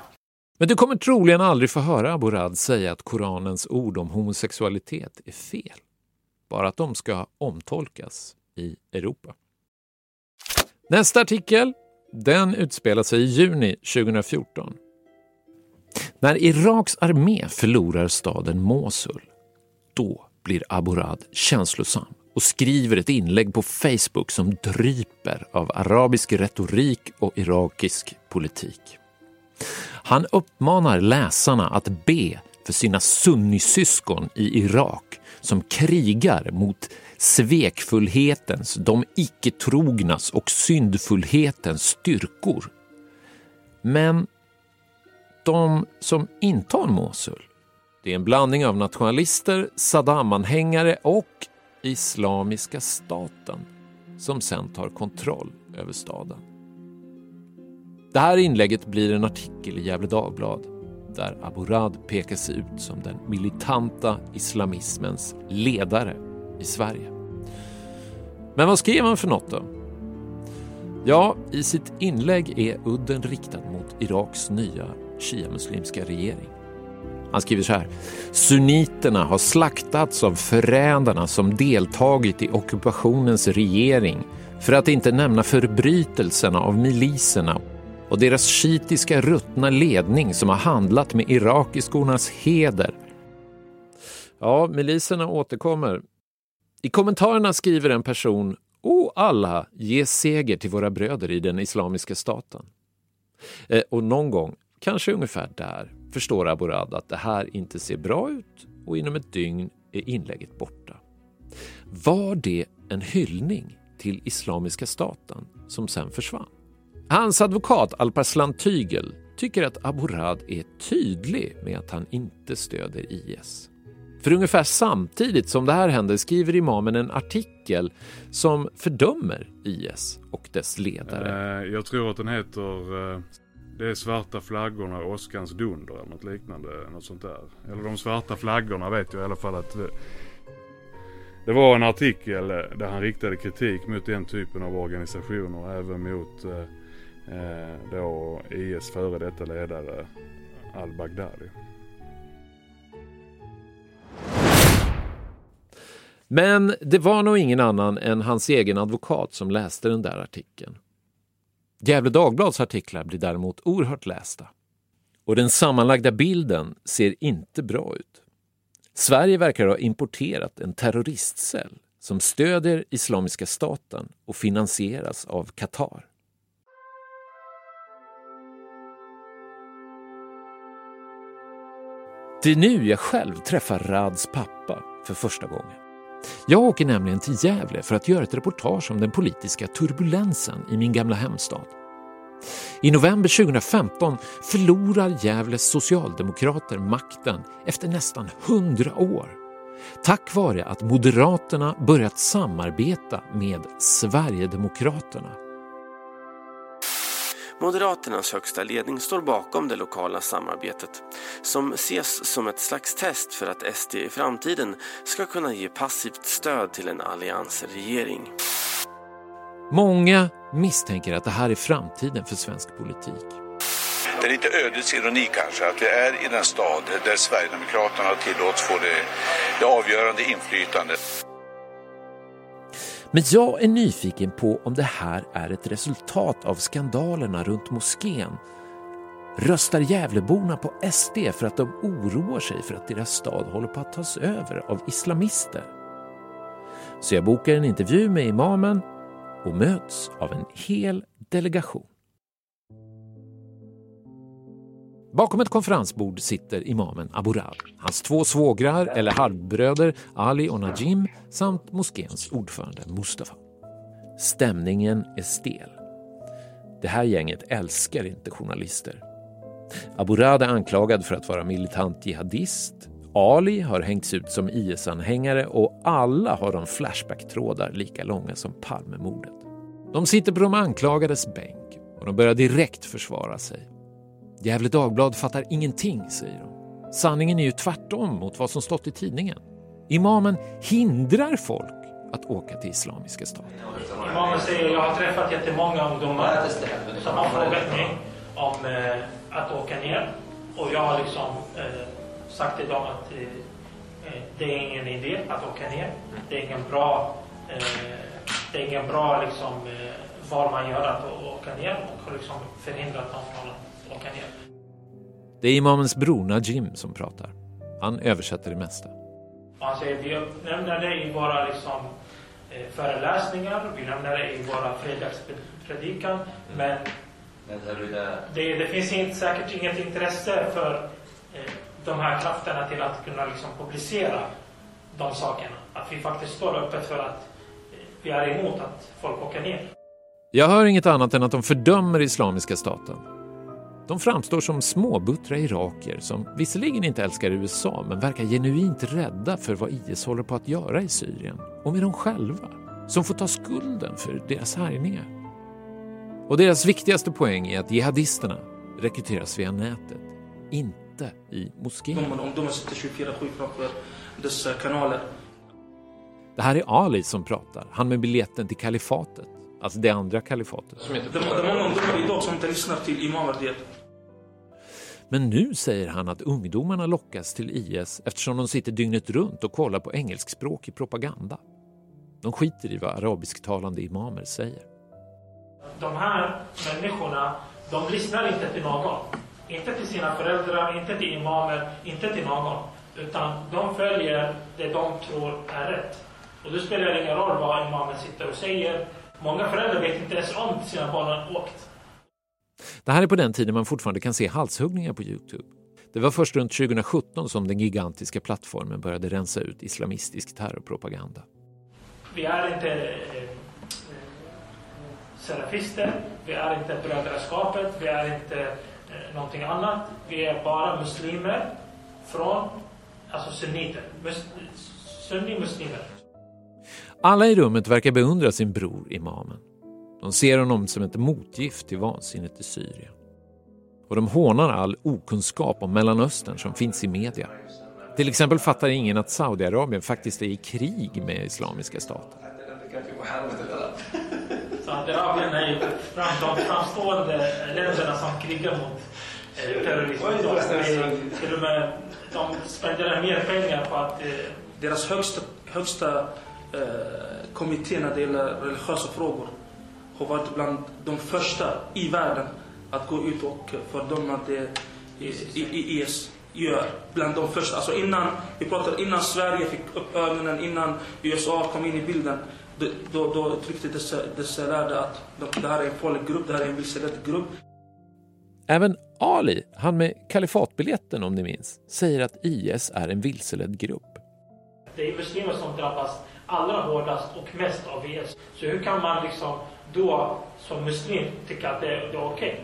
Men du kommer troligen aldrig få höra Aborad säga att Koranens ord om homosexualitet är fel. Bara att de ska omtolkas i Europa. Nästa artikel den utspelar sig i juni 2014. När Iraks armé förlorar staden Mosul, då blir Aborad känslosam och skriver ett inlägg på Facebook som dryper av arabisk retorik och irakisk politik. Han uppmanar läsarna att be för sina sunnisyskon i Irak som krigar mot svekfullhetens, de icke-trognas och syndfullhetens styrkor. Men de som intar Mosul, det är en blandning av nationalister, Saddam-anhängare och Islamiska staten som sen tar kontroll över staden. Det här inlägget blir en artikel i Gefle Dagblad där Aborad pekar sig ut som den militanta islamismens ledare i Sverige. Men vad skrev han för något då? Ja, i sitt inlägg är udden riktad mot Iraks nya shia-muslimska regering. Han skriver så här. Sunniterna har slaktats av förrädarna som deltagit i ockupationens regering för att inte nämna förbrytelserna av miliserna och deras shiitiska ruttna ledning som har handlat med irakiskornas heder. Ja, miliserna återkommer. I kommentarerna skriver en person O Allah, ge seger till våra bröder i den islamiska staten. Eh, och någon gång, kanske ungefär där, förstår Aborad att det här inte ser bra ut och inom ett dygn är inlägget borta. Var det en hyllning till Islamiska staten som sen försvann? Hans advokat Alparslan Tygel tycker att Aborad är tydlig med att han inte stöder IS. För ungefär samtidigt som det här händer skriver imamen en artikel som fördömer IS och dess ledare. Eh, jag tror att den heter eh, Det är svarta flaggorna och åskans dunder eller något liknande. Något sånt där. Eller de svarta flaggorna vet jag i alla fall att det, det var en artikel där han riktade kritik mot den typen av organisationer och även mot eh, Eh, då IS före detta ledare al-Baghdadi. Men det var nog ingen annan än hans egen advokat som läste den där artikeln. Gefle Dagblads artiklar blir däremot oerhört lästa. Och den sammanlagda bilden ser inte bra ut. Sverige verkar ha importerat en terroristcell som stödjer Islamiska staten och finansieras av Qatar. Det är nu jag själv träffar Rads pappa för första gången. Jag åker nämligen till Gävle för att göra ett reportage om den politiska turbulensen i min gamla hemstad. I november 2015 förlorar Gävles socialdemokrater makten efter nästan hundra år. Tack vare att Moderaterna börjat samarbeta med Sverigedemokraterna. Moderaternas högsta ledning står bakom det lokala samarbetet som ses som ett slags test för att SD i framtiden ska kunna ge passivt stöd till en alliansregering. Många misstänker att det här är framtiden för svensk politik. Det är lite ödets ironi kanske att vi är i den stad där Sverigedemokraterna har tillåtits få det, det avgörande inflytandet. Men jag är nyfiken på om det här är ett resultat av skandalerna runt moskén. Röstar Gävleborna på SD för att de oroar sig för att deras stad håller på att tas över av islamister? Så jag bokar en intervju med imamen och möts av en hel delegation. Bakom ett konferensbord sitter imamen Aburad, hans två svågrar eller halvbröder Ali och Najim samt moskéns ordförande Mustafa. Stämningen är stel. Det här gänget älskar inte journalister. Aburad är anklagad för att vara militant jihadist. Ali har hängts ut som IS-anhängare och alla har de Flashback-trådar lika långa som Palmemordet. De sitter på de anklagades bänk och de börjar direkt försvara sig. Gefle Dagblad fattar ingenting, säger de. Sanningen är ju tvärtom mot vad som stått i tidningen. Imamen hindrar folk att åka till Islamiska staten. Imamen säger jag har träffat jättemånga ungdomar som har frågat mig om eh, att åka ner. Och jag har liksom eh, sagt till dem att eh, eh det är ingen idé att åka ner. Det är ingen bra, eh, det är ingen bra liksom, eh, val man gör att åka ner och har liksom förhindrat dem från att åka ner. Det är imamens bror Najim som pratar. Han översätter det mesta. Han säger vi nämner det i våra liksom, eh, föreläsningar, vi nämner det i våra fredagspredikan, men det, det finns inte, säkert inget intresse för eh, de här krafterna till att kunna liksom publicera de sakerna. Att vi faktiskt står öppet för att eh, vi är emot att folk åker ner. Jag hör inget annat än att de fördömer Islamiska staten. De framstår som småbuttra iraker som visserligen inte älskar USA men verkar genuint rädda för vad IS håller på att göra i Syrien och med dem själva som får ta skulden för deras härjningar. Och deras viktigaste poäng är att jihadisterna rekryteras via nätet, inte i moskéer. Ungdomar sitter 24-7 framför dessa kanaler. Det här är Ali som pratar, han med biljetten till kalifatet, alltså det andra kalifatet. Det är många ungdomar idag som inte lyssnar till imamer. Men nu säger han att ungdomarna lockas till IS eftersom de sitter dygnet runt och kollar på engelskspråkig propaganda. De skiter i vad arabisktalande imamer säger. De här människorna, de lyssnar inte till någon. Inte till sina föräldrar, inte till imamer, inte till någon. Utan de följer det de tror är rätt. Och då spelar det ingen roll vad imamen sitter och säger. Många föräldrar vet inte ens om sina barn har åkt. Det här är på den tiden man fortfarande kan se halshuggningar på Youtube. Det var först runt 2017 som den gigantiska plattformen började rensa ut islamistisk terrorpropaganda. Vi är inte eh, salafister, vi är inte brödraskapet, vi är inte eh, någonting annat. Vi är bara muslimer från, alltså sunniter, mus, sunni-muslimer. Alla i rummet verkar beundra sin bror imamen. De ser honom som ett motgift till vansinnet i Syrien. Och de hånar all okunskap om Mellanöstern som finns i media. Till exempel fattar ingen att Saudiarabien faktiskt är i krig med Islamiska staten. <laughs> Saudiarabien är ju bland de framstående länderna som krigar mot eh, terrorism. Till och med de spenderar mer pengar på att eh, deras högsta, högsta eh, kommitté när det gäller religiösa frågor har varit bland de första i världen att gå ut och fördöma det IS gör. Bland de första. Alltså innan, vi pratar innan Sverige fick upp ögonen, innan USA kom in i bilden. Då, då tryckte dessa, dessa lärde att det här är en farlig grupp, det här är en vilseledd grupp. Även Ali, han med kalifatbiljetten om ni minns, säger att IS är en vilseledd grupp. Det är muslimer som drabbas allra hårdast och mest av IS. Så hur kan man liksom då som muslim tycka att det, det är okej? Okay?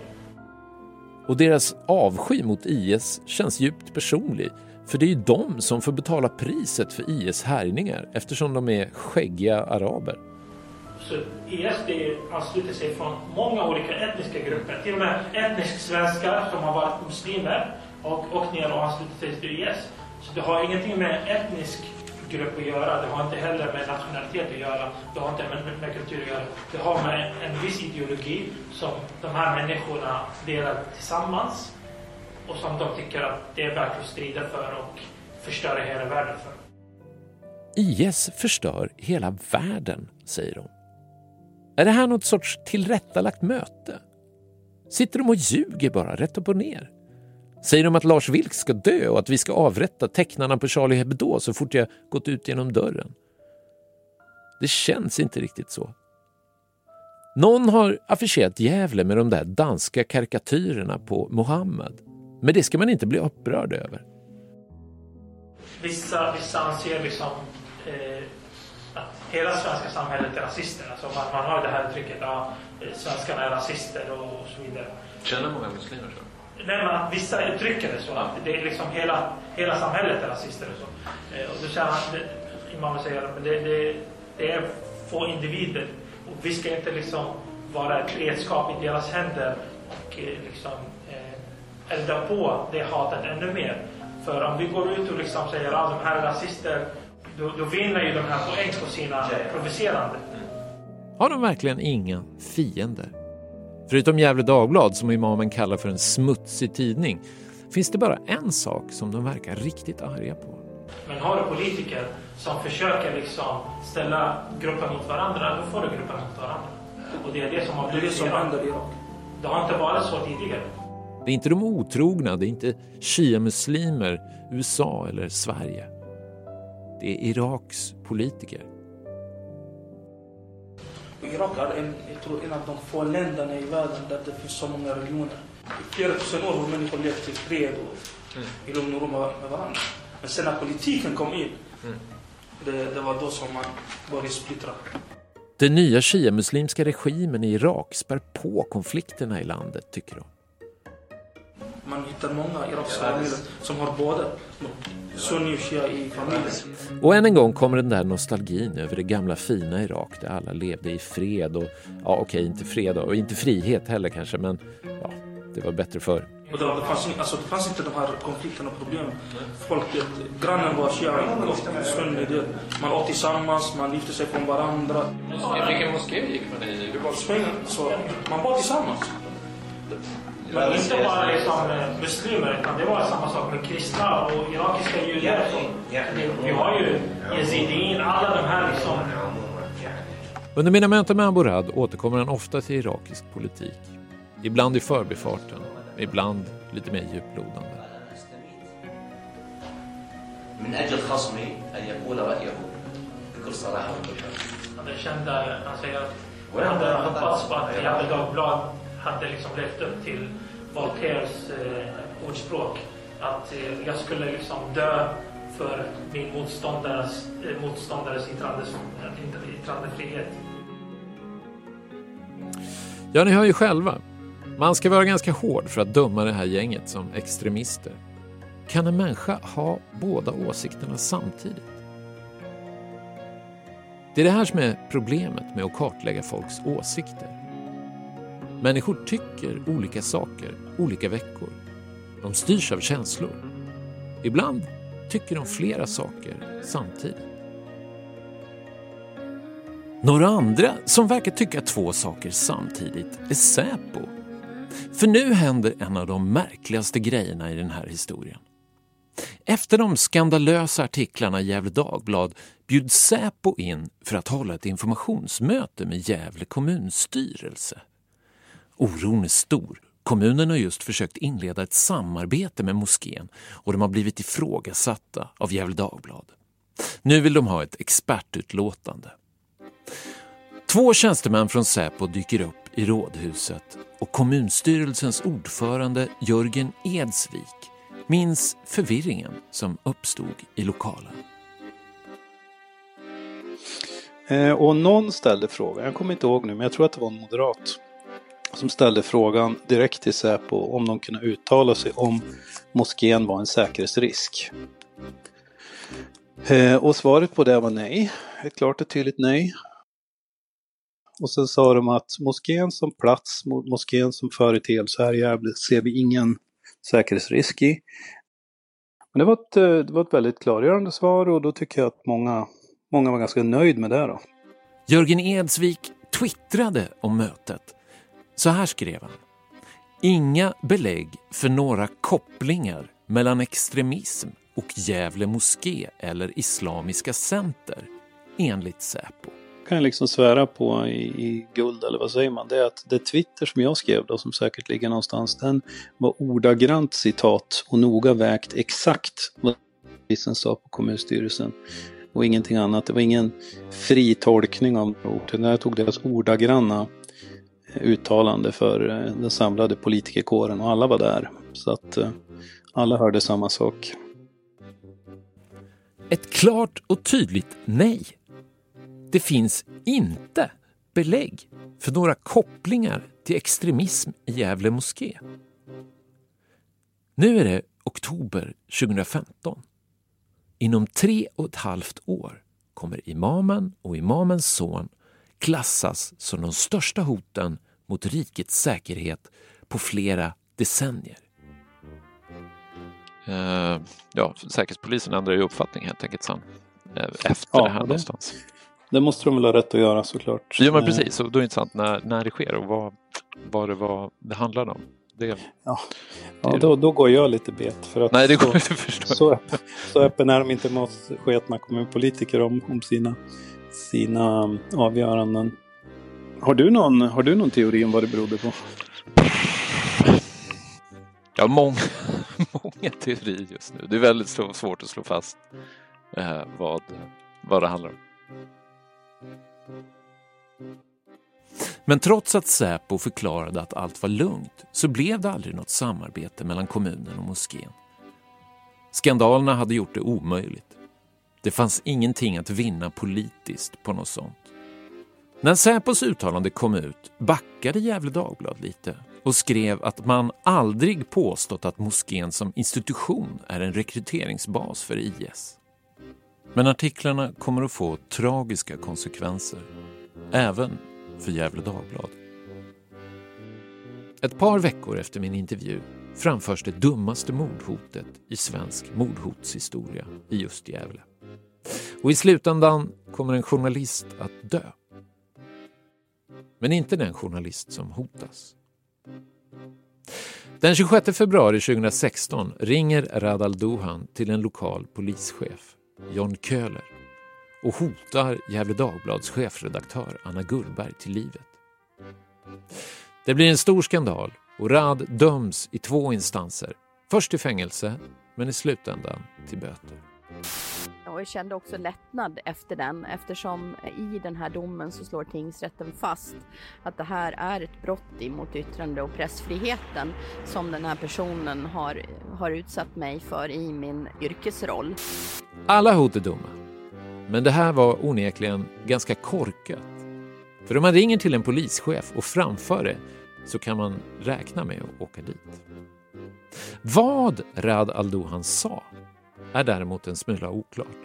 Och deras avsky mot IS känns djupt personlig. För det är ju de som får betala priset för IS härjningar eftersom de är skäggiga araber. Så IS det ansluter sig från många olika etniska grupper. Till och med etnisk svenskar som har varit muslimer och åkt ner och anslutit sig till IS. Så det har ingenting med etnisk grupp att göra. Det har inte heller med nationalitet att göra. Det har inte med, med kultur att göra. Det har med en viss ideologi som de här människorna delar tillsammans och som de tycker att det är värt att strida för och förstöra hela världen för. IS förstör hela världen, säger de. Är det här något sorts tillrättalagt möte? Sitter de och ljuger bara, rätt upp och ner? Säger de att Lars Vilks ska dö och att vi ska avrätta tecknarna på Charlie Hebdo så fort jag gått ut genom dörren? Det känns inte riktigt så. Någon har affischerat Gävle med de där danska karikatyrerna på Mohammed. Men det ska man inte bli upprörd över. Vissa, vissa anser liksom eh, att hela svenska samhället är rasister. Alltså man, man har det här uttrycket att ja, svenskarna är rasister och, och så vidare. Känner många muslimer så? Att vissa uttrycker det så. Att det är liksom hela, hela samhället är rasister och så. Eh, och då säger han, imamen säger att det, det, det är få individer. Och vi ska inte liksom vara ett redskap i deras händer och eh, liksom eh, elda på det hatet ännu mer. För om vi går ut och liksom säger att de här är rasister, då, då vinner ju de här poäng på sina provocerande. Har de verkligen inga fiender? Förutom Gefle Dagblad, som imamen kallar för en smutsig tidning, finns det bara en sak som de verkar riktigt arga på. Men har du politiker som försöker liksom ställa grupper mot varandra, då får du grupper mot varandra. Och det är det som har blivit det som händer i Irak. Det har inte varit så tidigare. Det är inte de otrogna, det är inte shia-muslimer, USA eller Sverige. Det är Iraks politiker. Irak är en, jag tror, en av de få länderna i världen där det finns så många religioner. I flera tusen år har människor levt i fred och mm. i lugn och ro med, varandra. Men sen när politiken kom in, mm. det, det var då som man började splittra. Den nya shia-muslimska regimen i Irak spär på konflikterna i landet, tycker de. Man hittar många irakiska familjer som har både sunni och shia i familjen. Och än en gång kommer den där nostalgin över det gamla fina Irak där alla levde i fred och, ja okej, inte fred och inte frihet heller kanske, men ja, det var bättre förr. Och det, det, fanns, alltså, det fanns inte de här konflikterna och problemen. Folket, grannen var shia och sunni. Man åt tillsammans, man gifte sig från varandra. Vilken moské gick man i? Så man var tillsammans. Det inte bara liksom eh, muslimer, utan det var samma sak med kristna och irakiska judar. Vi har ju yazidin, alla de här liksom. Under mina möten med Amborad återkommer han ofta till irakisk politik. Ibland i förbifarten, ibland lite mer djuplodande. Han kände, han säger att han hade hoppats på att Gefle Dagblad hade liksom levt upp till Voltaires eh, ordspråk. Att eh, jag skulle liksom dö för min motståndares, eh, motståndares eh, yttrandefrihet. Ja, ni hör ju själva. Man ska vara ganska hård för att döma det här gänget som extremister. Kan en människa ha båda åsikterna samtidigt? Det är det här som är problemet med att kartlägga folks åsikter. Människor tycker olika saker olika veckor. De styrs av känslor. Ibland tycker de flera saker samtidigt. Några andra som verkar tycka två saker samtidigt är Säpo. För nu händer en av de märkligaste grejerna i den här historien. Efter de skandalösa artiklarna i Gävle Dagblad bjuds Säpo in för att hålla ett informationsmöte med Gävle kommunstyrelse. Oron är stor. Kommunen har just försökt inleda ett samarbete med moskén och de har blivit ifrågasatta av Gefle Dagblad. Nu vill de ha ett expertutlåtande. Två tjänstemän från Säpo dyker upp i rådhuset och kommunstyrelsens ordförande Jörgen Edsvik minns förvirringen som uppstod i lokalen. Eh, och någon ställde frågan, jag kommer inte ihåg nu, men jag tror att det var en moderat som ställde frågan direkt till Säpo om de kunde uttala sig om moskén var en säkerhetsrisk. Eh, och svaret på det var nej, ett klart och tydligt nej. Och sen sa de att moskén som plats, moskén som företeelse här i Gävle ser vi ingen säkerhetsrisk i. Men det var, ett, eh, det var ett väldigt klargörande svar och då tycker jag att många, många var ganska nöjd med det. Då. Jörgen Edsvik twittrade om mötet. Så här skrev han. Inga belägg för några kopplingar mellan extremism och Gävle moské eller Islamiska center, enligt Säpo kan jag liksom svära på i, i, guld, eller vad säger man, det är att det Twitter som jag skrev då, som säkert ligger någonstans, den var ordagrant citat och noga vägt exakt vad polisen sa på kommunstyrelsen. Och ingenting annat. Det var ingen fri tolkning av orden. Jag tog deras ordagranna uttalande för eh, den samlade politikerkåren och alla var där. Så att eh, alla hörde samma sak. Ett klart och tydligt nej det finns inte belägg för några kopplingar till extremism i Gävle moské. Nu är det oktober 2015. Inom tre och ett halvt år kommer imamen och imamens son klassas som de största hoten mot rikets säkerhet på flera decennier. Uh, ja, Säkerhetspolisen ändrar ju uppfattning helt enkelt sen. Uh, efter ja, det här det, någonstans. Det måste de väl ha rätt att göra såklart. Ja men precis, och då är det intressant när, när det sker och vad, vad det var det handlade om. Det, ja, ja då, då går jag lite bet. För att Nej, det går så, <laughs> förstå. Så, så öppen är de inte med oss sketna kommunpolitiker om, om sina, sina um, avgöranden. Har du, någon, har du någon teori om vad det berodde på? Ja, många, <laughs> många teorier just nu. Det är väldigt svårt att slå fast eh, vad, vad det handlar om. Men trots att Säpo förklarade att allt var lugnt så blev det aldrig något samarbete mellan kommunen och moskén. Skandalerna hade gjort det omöjligt. Det fanns ingenting att vinna politiskt på något sånt. När Säpos uttalande kom ut backade Gefle Dagblad lite och skrev att man aldrig påstått att moskén som institution är en rekryteringsbas för IS. Men artiklarna kommer att få tragiska konsekvenser, även för Gefle Dagblad. Ett par veckor efter min intervju framförs det dummaste mordhotet i svensk mordhotshistoria i just Gävle. Och i slutändan kommer en journalist att dö. Men inte den journalist som hotas. Den 26 februari 2016 ringer Radal Duhan till en lokal polischef John Köhler och hotar Gefle Dagblads chefredaktör Anna Gullberg till livet. Det blir en stor skandal och Rad döms i två instanser. Först till fängelse, men i slutändan till böter. Jag kände också lättnad efter den eftersom i den här domen så slår tingsrätten fast att det här är ett brott emot yttrande och pressfriheten som den här personen har, har utsatt mig för i min yrkesroll. Alla hot är dumma, men det här var onekligen ganska korkat. För om man ringer till en polischef och framför det så kan man räkna med att åka dit. Vad Rad Aldohan sa är däremot en smula oklart.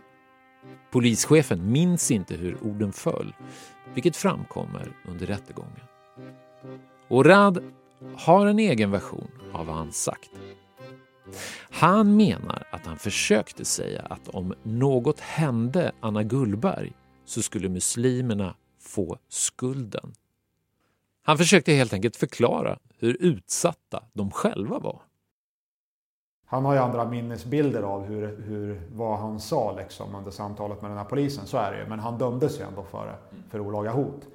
Polischefen minns inte hur orden föll, vilket framkommer under rättegången. Och Rad har en egen version av vad han sagt. Han menar att han försökte säga att om något hände Anna Gullberg så skulle muslimerna få skulden. Han försökte helt enkelt förklara hur utsatta de själva var. Han har ju andra minnesbilder av hur, hur, vad han sa liksom under samtalet med den här polisen, så är det ju. Men han dömdes ju ändå för, för olaga hot.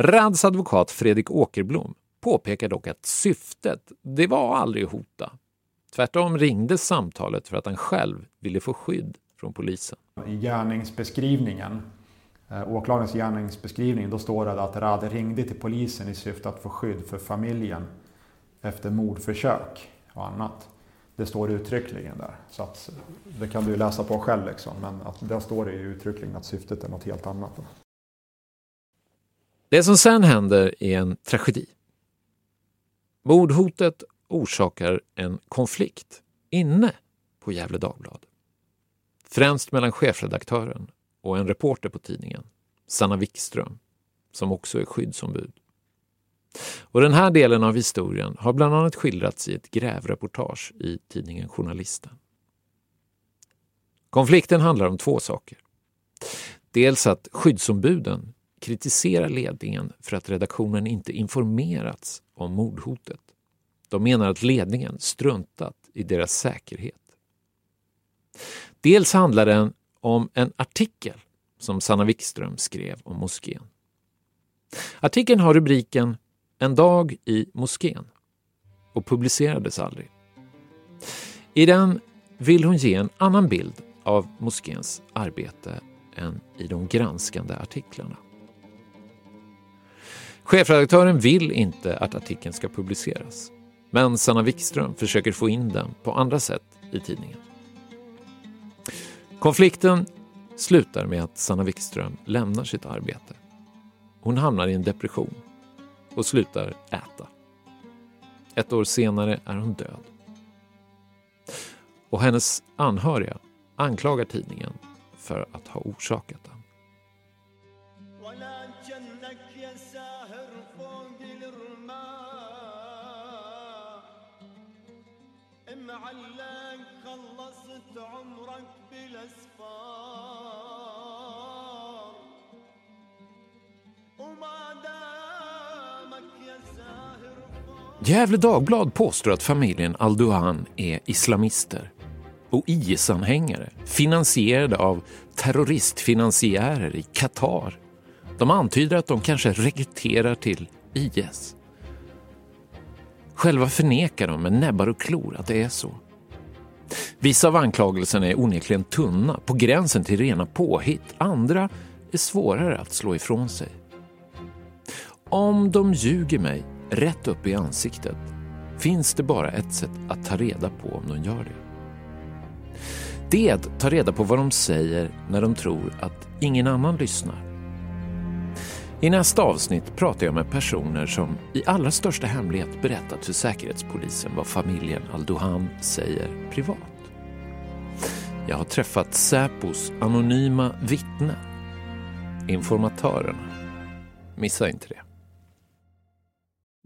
Rads advokat Fredrik Åkerblom påpekar dock att syftet, det var aldrig att hota. Tvärtom ringde samtalet för att han själv ville få skydd från polisen. I gärningsbeskrivningen, eh, åklagarens gärningsbeskrivning, då står det att Rad ringde till polisen i syfte att få skydd för familjen efter mordförsök och annat. Det står uttryckligen där. Så att, det kan du läsa på själv liksom. Men att där står det ju uttryckligen att syftet är något helt annat. Det som sen händer är en tragedi. Mordhotet orsakar en konflikt inne på Gävle Dagblad. Främst mellan chefredaktören och en reporter på tidningen, Sanna Wikström, som också är skyddsombud. Och den här delen av historien har bland annat skildrats i ett grävreportage i tidningen Journalisten. Konflikten handlar om två saker. Dels att skyddsombuden kritiserar ledningen för att redaktionen inte informerats om mordhotet. De menar att ledningen struntat i deras säkerhet. Dels handlar den om en artikel som Sanna Wikström skrev om moskén. Artikeln har rubriken en dag i moskén och publicerades aldrig. I den vill hon ge en annan bild av moskéns arbete än i de granskande artiklarna. Chefredaktören vill inte att artikeln ska publiceras men Sanna Wikström försöker få in den på andra sätt i tidningen. Konflikten slutar med att Sanna Wikström lämnar sitt arbete. Hon hamnar i en depression och slutar äta. Ett år senare är hon död. Och hennes anhöriga anklagar tidningen för att ha orsakat den. Gefle Dagblad påstår att familjen Alduhan är islamister och IS-anhängare finansierade av terroristfinansiärer i Qatar. De antyder att de kanske rekryterar till IS. Själva förnekar de med näbbar och klor att det är så. Vissa av anklagelserna är onekligen tunna, på gränsen till rena påhitt. Andra är svårare att slå ifrån sig. Om de ljuger mig rätt upp i ansiktet finns det bara ett sätt att ta reda på om de gör det. Det är att ta reda på vad de säger när de tror att ingen annan lyssnar. I nästa avsnitt pratar jag med personer som i allra största hemlighet berättat för Säkerhetspolisen vad familjen Aldohan säger privat. Jag har träffat Säpos anonyma vittnen, informatörerna. Missa inte det.